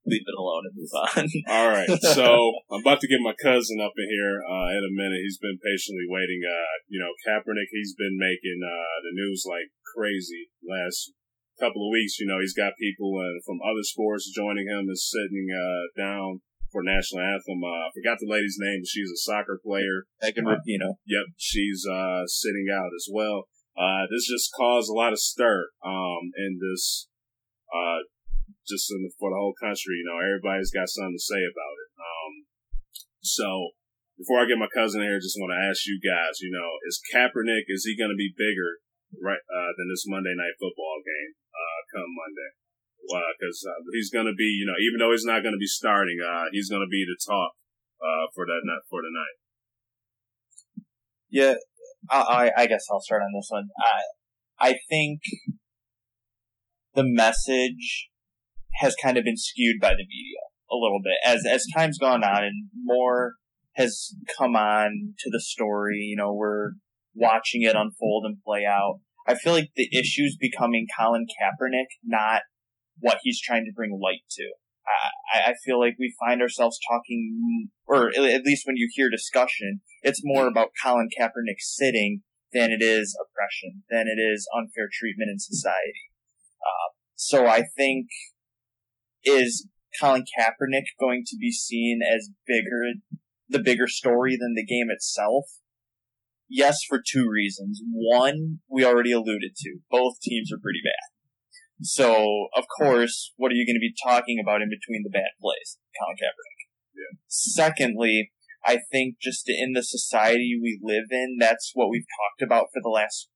[SPEAKER 3] leave it alone and move on.
[SPEAKER 1] All right, so I'm about to get my cousin up in here uh, in a minute. He's been patiently waiting. Uh, you know, Kaepernick, he's been making uh, the news like crazy last couple of weeks. You know, he's got people uh, from other sports joining him and sitting uh, down for national anthem. Uh, I forgot the lady's name. but She's a soccer player.
[SPEAKER 3] Megan Rapinoe.
[SPEAKER 1] Yep, she's uh, sitting out as well. Uh, this just caused a lot of stir um, in this, uh, just in the, for the whole country. You know, everybody's got something to say about it. Um, so before I get my cousin here, just want to ask you guys. You know, is Kaepernick is he going to be bigger right uh, than this Monday night football game uh, come Monday? Because uh, he's going to be, you know, even though he's not going to be starting, uh, he's going to be the talk uh, for that night for the night.
[SPEAKER 3] Yeah, I, I I guess I'll start on this one. I I think the message has kind of been skewed by the media a little bit as as time's gone on and more has come on to the story. You know, we're watching it unfold and play out. I feel like the issue's becoming Colin Kaepernick, not what he's trying to bring light to. I, I feel like we find ourselves talking, or at least when you hear discussion, it's more about Colin Kaepernick sitting than it is oppression, than it is unfair treatment in society. Uh, so I think is Colin Kaepernick going to be seen as bigger, the bigger story than the game itself? Yes, for two reasons. One, we already alluded to. Both teams are pretty bad. So, of course, what are you going to be talking about in between the bad plays? Colin Kaepernick.
[SPEAKER 1] Yeah.
[SPEAKER 3] Secondly, I think just in the society we live in, that's what we've talked about for the last,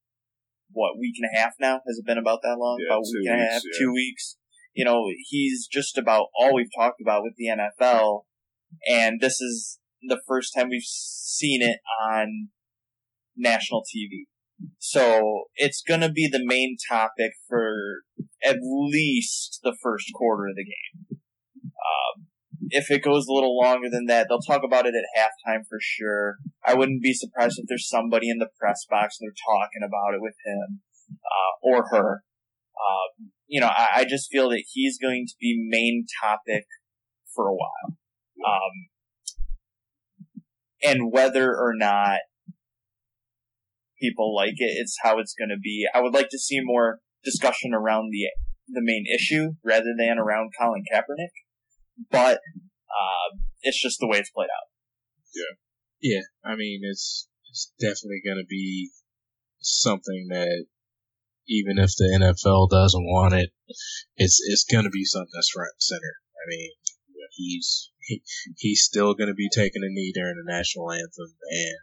[SPEAKER 3] what, week and a half now? Has it been about that long?
[SPEAKER 1] Yeah,
[SPEAKER 3] about a week and a half,
[SPEAKER 1] yeah.
[SPEAKER 3] two weeks. You know, he's just about all we've talked about with the NFL, and this is the first time we've seen it on national TV. So it's gonna be the main topic for at least the first quarter of the game. Um, if it goes a little longer than that, they'll talk about it at halftime for sure. I wouldn't be surprised if there's somebody in the press box and they're talking about it with him uh, or her. Um, you know, I, I just feel that he's going to be main topic for a while. Um, and whether or not people like it, it's how it's going to be. I would like to see more discussion around the the main issue rather than around Colin Kaepernick, but uh, it's just the way it's played out.
[SPEAKER 2] Yeah, yeah. I mean, it's it's definitely going to be something that even if the NFL doesn't want it, it's it's going to be something that's front and center. I mean, he's he, he's still going to be taking a knee during the national anthem, and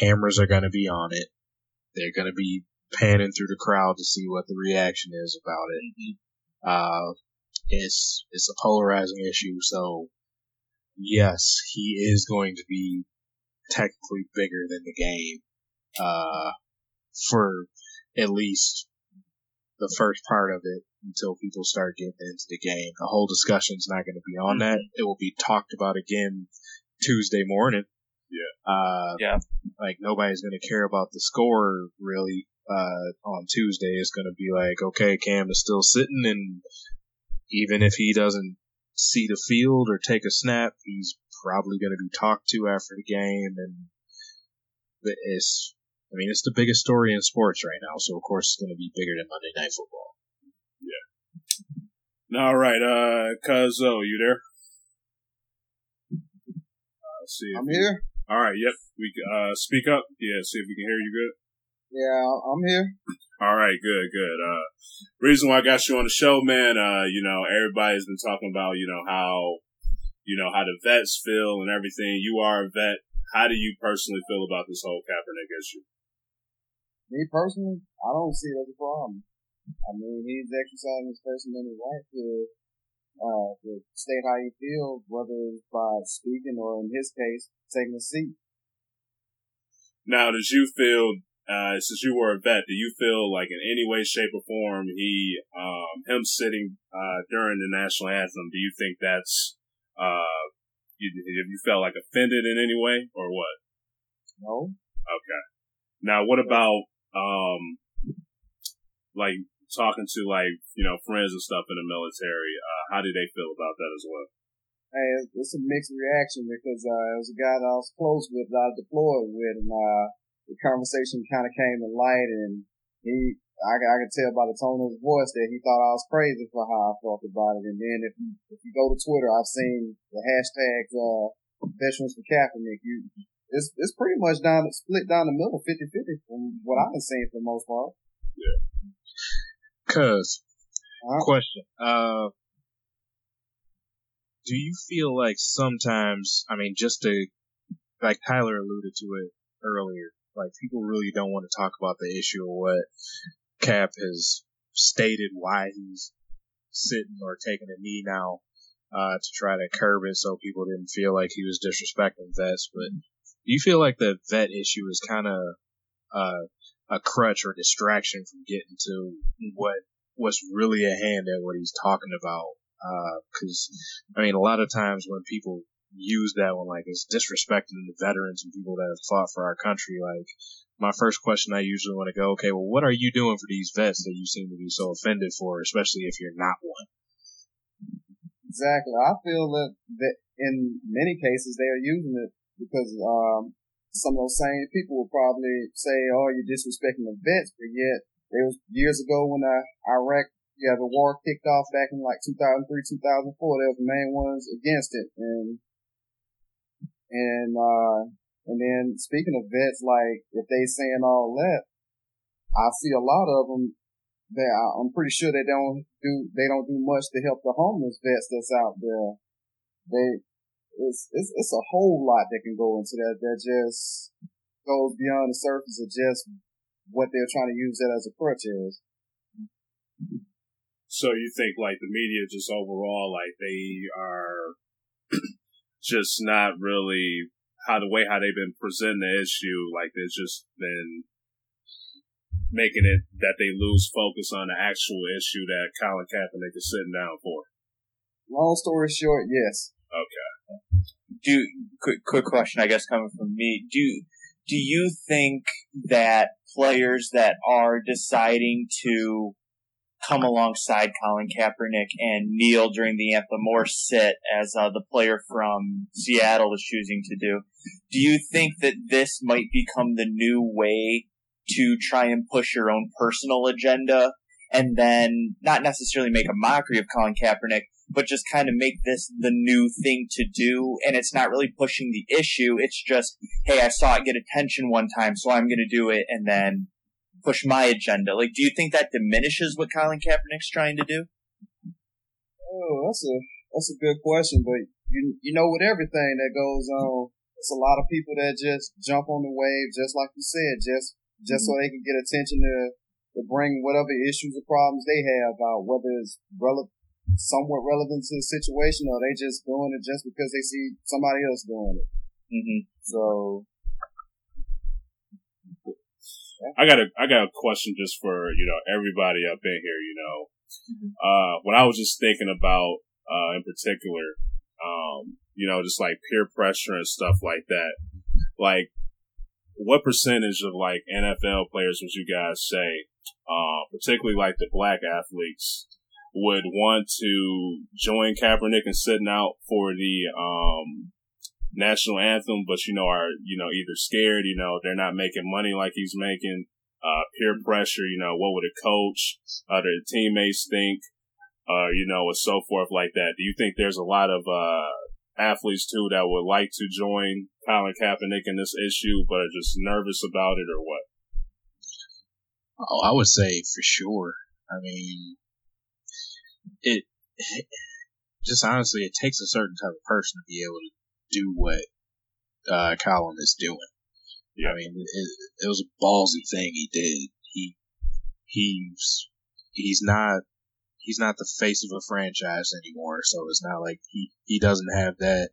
[SPEAKER 2] cameras are going to be on it. They're going to be panning through the crowd to see what the reaction is about it. Uh, it's it's a polarizing issue, so yes, he is going to be technically bigger than the game uh, for at least the first part of it until people start getting into the game. The whole discussion's not going to be on that. It will be talked about again Tuesday morning.
[SPEAKER 1] Yeah.
[SPEAKER 2] Uh,
[SPEAKER 3] Yeah.
[SPEAKER 2] Like nobody's going to care about the score really. Uh, on Tuesday, it's going to be like, okay, Cam is still sitting, and even if he doesn't see the field or take a snap, he's probably going to be talked to after the game, and it's, I mean, it's the biggest story in sports right now, so of course it's going to be bigger than Monday Night Football. Yeah.
[SPEAKER 1] All right, uh, Cuzzo, you there? see.
[SPEAKER 4] I'm here.
[SPEAKER 1] All right. Yep. We uh speak up. Yeah. See if we can hear you good.
[SPEAKER 4] Yeah, I'm here.
[SPEAKER 1] All right. Good. Good. Uh, reason why I got you on the show, man. Uh, you know, everybody's been talking about you know how you know how the vets feel and everything. You are a vet. How do you personally feel about this whole Kaepernick issue?
[SPEAKER 4] Me personally, I don't see it as a problem. I mean, he's exercising his First Amendment right to uh, to state how he feels, whether it's by speaking or, in his case, taking a seat.
[SPEAKER 1] Now, does you feel, uh, since you were a vet, do you feel like in any way, shape, or form, he, um, him sitting uh, during the national anthem, do you think that's, uh, you, have you felt like offended in any way, or what?
[SPEAKER 4] No.
[SPEAKER 1] Okay. Now, what about, um, like talking to like you know friends and stuff in the military? Uh, how do they feel about that as well?
[SPEAKER 4] Hey, it's a mixed reaction because uh, it was a guy that I was close with, that I deployed with, and uh, the conversation kind of came to light, and he, I, I could tell by the tone of his voice that he thought I was crazy for how I felt about it. And then if you if you go to Twitter, I've seen the hashtags uh, Veterans for Kaepernick. You, it's it's pretty much down split down the middle, 50-50 from what I've been seeing for the most part.
[SPEAKER 1] Yeah.
[SPEAKER 2] Cause, uh-huh. question, uh, do you feel like sometimes, I mean, just to, like Tyler alluded to it earlier, like people really don't want to talk about the issue of what Cap has stated why he's sitting or taking a knee now, uh, to try to curb it so people didn't feel like he was disrespecting vets. But do you feel like the vet issue is kind of, uh, a crutch or distraction from getting to what what's really at hand at what he's talking about. Because uh, I mean, a lot of times when people use that one, like it's disrespecting the veterans and people that have fought for our country. Like my first question, I usually want to go, okay, well, what are you doing for these vets that you seem to be so offended for, especially if you're not one?
[SPEAKER 4] Exactly. I feel that, that in many cases they are using it because um, some of those same people will probably say, "Oh, you're disrespecting the vets," but yet it was years ago when uh, Iraq, yeah, the war kicked off back in like 2003, 2004. They were the main ones against it, and and uh, and then speaking of vets, like if they saying all that, I see a lot of them that I'm pretty sure they don't do they don't do much to help the homeless vets that's out there. They it's, it's, it's a whole lot that can go into that that just goes beyond the surface of just what they're trying to use that as a crutch is.
[SPEAKER 1] So you think like the media just overall like they are just not really how the way how they've been presenting the issue like they've just been making it that they lose focus on the actual issue that Colin Kaepernick is sitting down for.
[SPEAKER 4] Long story short, yes.
[SPEAKER 3] Do quick quick question I guess coming from me do do you think that players that are deciding to come alongside Colin Kaepernick and kneel during the anthem or sit as uh, the player from Seattle is choosing to do. Do you think that this might become the new way to try and push your own personal agenda and then not necessarily make a mockery of Colin Kaepernick, but just kind of make this the new thing to do. And it's not really pushing the issue. It's just, hey, I saw it get attention one time, so I'm going to do it and then push my agenda. Like, do you think that diminishes what Colin Kaepernick's trying to do?
[SPEAKER 4] Oh, that's a, that's a good question, but you, you know, with everything that goes on, it's a lot of people that just jump on the wave, just like you said, just, just mm-hmm. so they can get attention to, to bring whatever issues or problems they have out, whether it's relevant, somewhat relevant to the situation, or they just doing it just because they see somebody else doing it.
[SPEAKER 3] Mm-hmm.
[SPEAKER 4] So,
[SPEAKER 1] I got a I got a question just for you know everybody up in here. You know, mm-hmm. uh, what I was just thinking about uh, in particular, um, you know, just like peer pressure and stuff like that. Like, what percentage of like NFL players would you guys say, uh, particularly like the black athletes, would want to join Kaepernick and sitting out for the um, national anthem, but you know are you know either scared, you know they're not making money like he's making, uh, peer pressure, you know what would a coach, uh, their teammates think, uh, you know, and so forth like that. Do you think there's a lot of uh, athletes too that would like to join Colin Kaepernick in this issue, but are just nervous about it, or what?
[SPEAKER 2] Oh, I would say for sure. I mean, it just honestly, it takes a certain type of person to be able to do what uh, Colin is doing. Yeah. I mean, it, it was a ballsy thing he did. He he's he's not he's not the face of a franchise anymore, so it's not like he he doesn't have that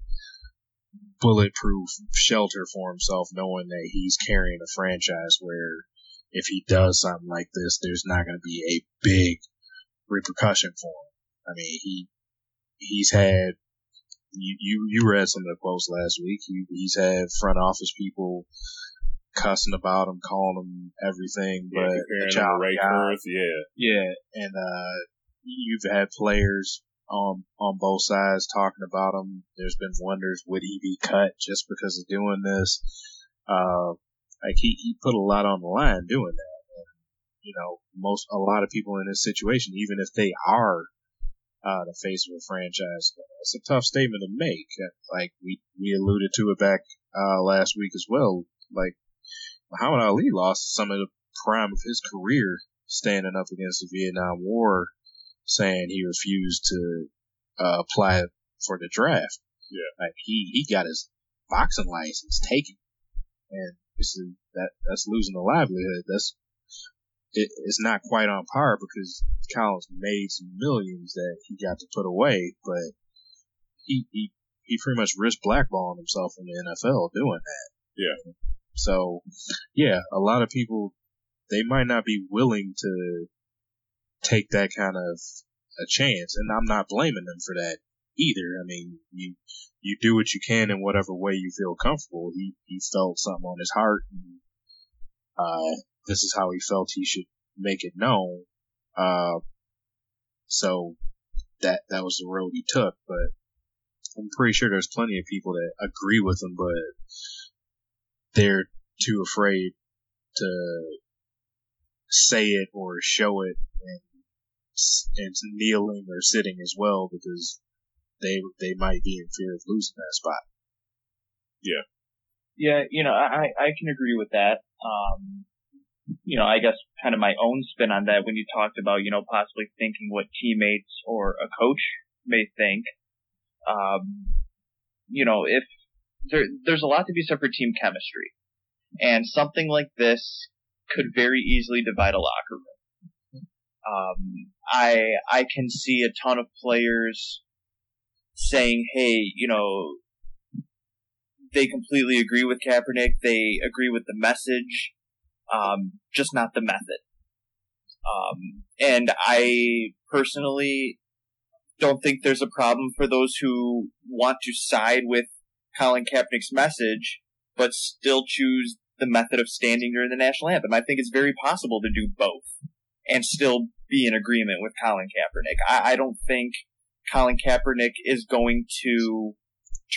[SPEAKER 2] bulletproof shelter for himself, knowing that he's carrying a franchise where if he does something like this, there's not going to be a big repercussion for him. I mean, he he's had you you, you read some of the posts last week. He, he's had front office people cussing about him, calling him everything,
[SPEAKER 1] yeah,
[SPEAKER 2] but
[SPEAKER 1] the child guy. yeah,
[SPEAKER 2] yeah, and uh, you've had players on on both sides talking about him. There's been wonders would he be cut just because of doing this. Uh, like he, he put a lot on the line doing that. You know, most, a lot of people in this situation, even if they are, uh, the face of a franchise, it's a tough statement to make. Like we, we alluded to it back, uh, last week as well. Like Muhammad Ali lost some of the prime of his career standing up against the Vietnam War, saying he refused to, uh, apply for the draft.
[SPEAKER 1] Yeah.
[SPEAKER 2] Like he, he got his boxing license taken. And it's that that's losing a livelihood. That's it, it's not quite on par because Colin's made some millions that he got to put away, but he he he pretty much risked blackballing himself in the NFL doing that.
[SPEAKER 1] Yeah.
[SPEAKER 2] So, yeah, a lot of people they might not be willing to take that kind of a chance, and I'm not blaming them for that either. I mean, you you do what you can in whatever way you feel comfortable. He he felt something on his heart, and uh, this is how he felt he should make it known. Uh, so that that was the road he took. But I'm pretty sure there's plenty of people that agree with him, but they're too afraid to say it or show it and and kneeling or sitting as well because they they might be in fear of losing that spot.
[SPEAKER 1] Yeah.
[SPEAKER 3] Yeah, you know, I I can agree with that. Um, you know, I guess kind of my own spin on that when you talked about, you know, possibly thinking what teammates or a coach may think. Um, you know, if there, there's a lot to be said for team chemistry, and something like this could very easily divide a locker room. Um, I I can see a ton of players saying, hey, you know, they completely agree with Kaepernick. They agree with the message, um, just not the method. Um, and I personally don't think there's a problem for those who want to side with Colin Kaepernick's message, but still choose the method of standing during the national anthem. I think it's very possible to do both and still be in agreement with Colin Kaepernick. I, I don't think Colin Kaepernick is going to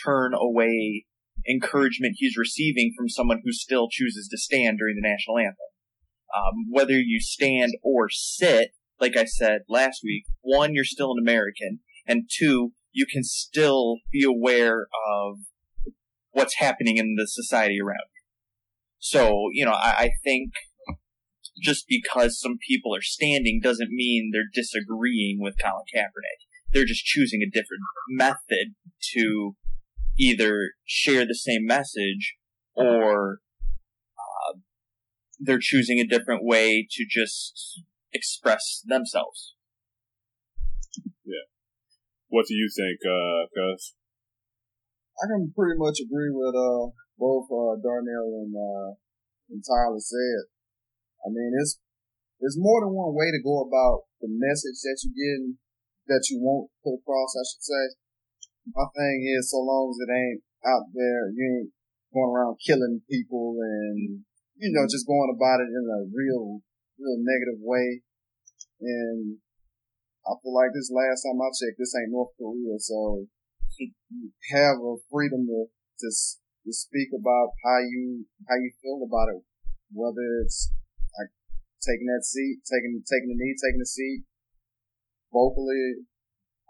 [SPEAKER 3] turn away encouragement he's receiving from someone who still chooses to stand during the national anthem. Um, whether you stand or sit, like I said last week, one, you're still an American, and two, you can still be aware of what's happening in the society around you. So, you know, I, I think just because some people are standing doesn't mean they're disagreeing with Colin Kaepernick. They're just choosing a different method to either share the same message or uh, they're choosing a different way to just express themselves.
[SPEAKER 1] Yeah. What do you think, uh, Gus?
[SPEAKER 4] I can pretty much agree with uh, both uh, Darnell and uh, and Tyler said. I mean, it's there's more than one way to go about the message that you're getting that you won't put across, I should say. My thing is, so long as it ain't out there, you ain't going around killing people and, you know, just going about it in a real, real negative way. And I feel like this last time I checked, this ain't North Korea, so you have a freedom to, to, to speak about how you, how you feel about it, whether it's like taking that seat, taking, taking the knee, taking the seat, vocally,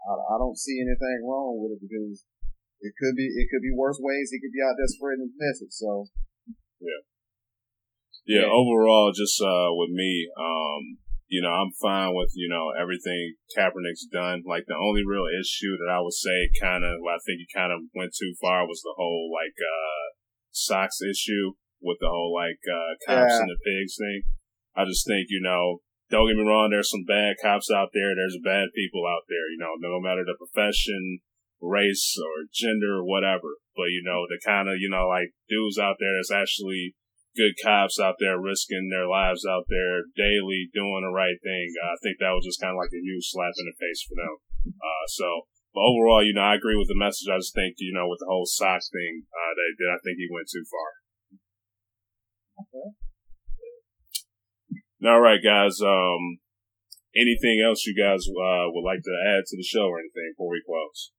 [SPEAKER 4] I, I don't see anything wrong with it because it could be it could be worse ways he could be out there spreading his message. So
[SPEAKER 1] yeah, yeah. yeah. Overall, just uh, with me, um, you know, I'm fine with you know everything Kaepernick's done. Like the only real issue that I would say kind of, well, I think he kind of went too far was the whole like uh socks issue with the whole like uh cops yeah. and the pigs thing. I just think you know don't get me wrong, there's some bad cops out there. There's bad people out there, you know, no matter the profession, race, or gender, or whatever. But, you know, the kind of, you know, like dudes out there that's actually good cops out there risking their lives out there daily doing the right thing. Uh, I think that was just kind of like a huge slap in the face for them. Uh, so, but overall, you know, I agree with the message. I just think, you know, with the whole socks thing, uh, they did, I think he went too far. Okay. All right, guys. Um, anything else you guys uh, would like to add to the show or anything before we close?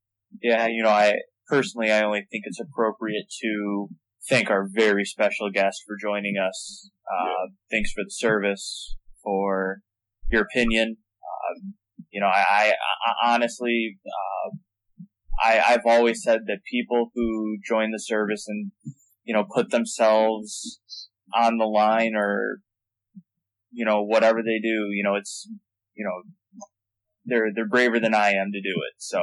[SPEAKER 3] Yeah, you know, I personally, I only think it's appropriate to thank our very special guest for joining us. Uh, yeah. Thanks for the service, for your opinion. Uh, you know, I, I, I honestly, uh, I, I've always said that people who join the service and, you know, put themselves on the line or you know, whatever they do, you know, it's, you know, they're, they're braver than I am to do it. So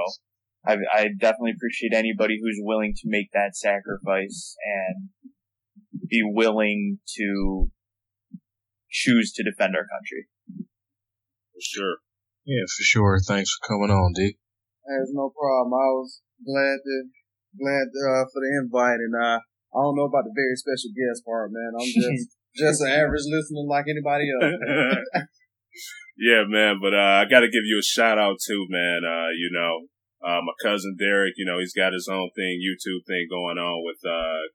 [SPEAKER 3] I, I definitely appreciate anybody who's willing to make that sacrifice and be willing to choose to defend our country.
[SPEAKER 1] For sure.
[SPEAKER 2] Yeah, for sure. Thanks for coming on, D.
[SPEAKER 4] There's no problem. I was glad to, glad uh, for the invite and, uh, I don't know about the very special guest part, man. I'm just just an average listener like anybody else.
[SPEAKER 1] yeah, man. But uh, I got to give you a shout out too, man. Uh, you know, uh, my cousin Derek. You know, he's got his own thing, YouTube thing going on with uh,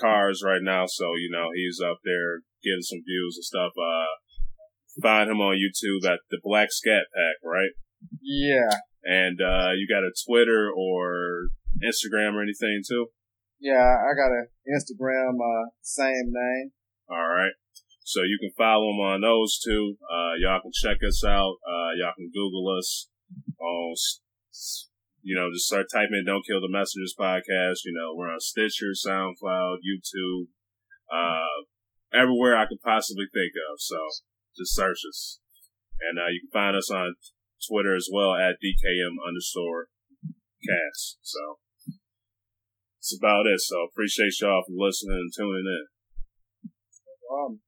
[SPEAKER 1] cars right now. So you know, he's up there getting some views and stuff. Uh, find him on YouTube at the Black Scat Pack, right?
[SPEAKER 4] Yeah.
[SPEAKER 1] And uh, you got a Twitter or Instagram or anything too?
[SPEAKER 4] Yeah, I got an Instagram, uh, same name.
[SPEAKER 1] All right. So you can follow them on those two. Uh, y'all can check us out. Uh, y'all can Google us on, you know, just start typing in Don't Kill the Messengers podcast. You know, we're on Stitcher, SoundCloud, YouTube, uh, everywhere I could possibly think of. So just search us. And, uh, you can find us on Twitter as well at DKM underscore cast. So that's about it. So appreciate y'all for listening and tuning in.
[SPEAKER 4] Um,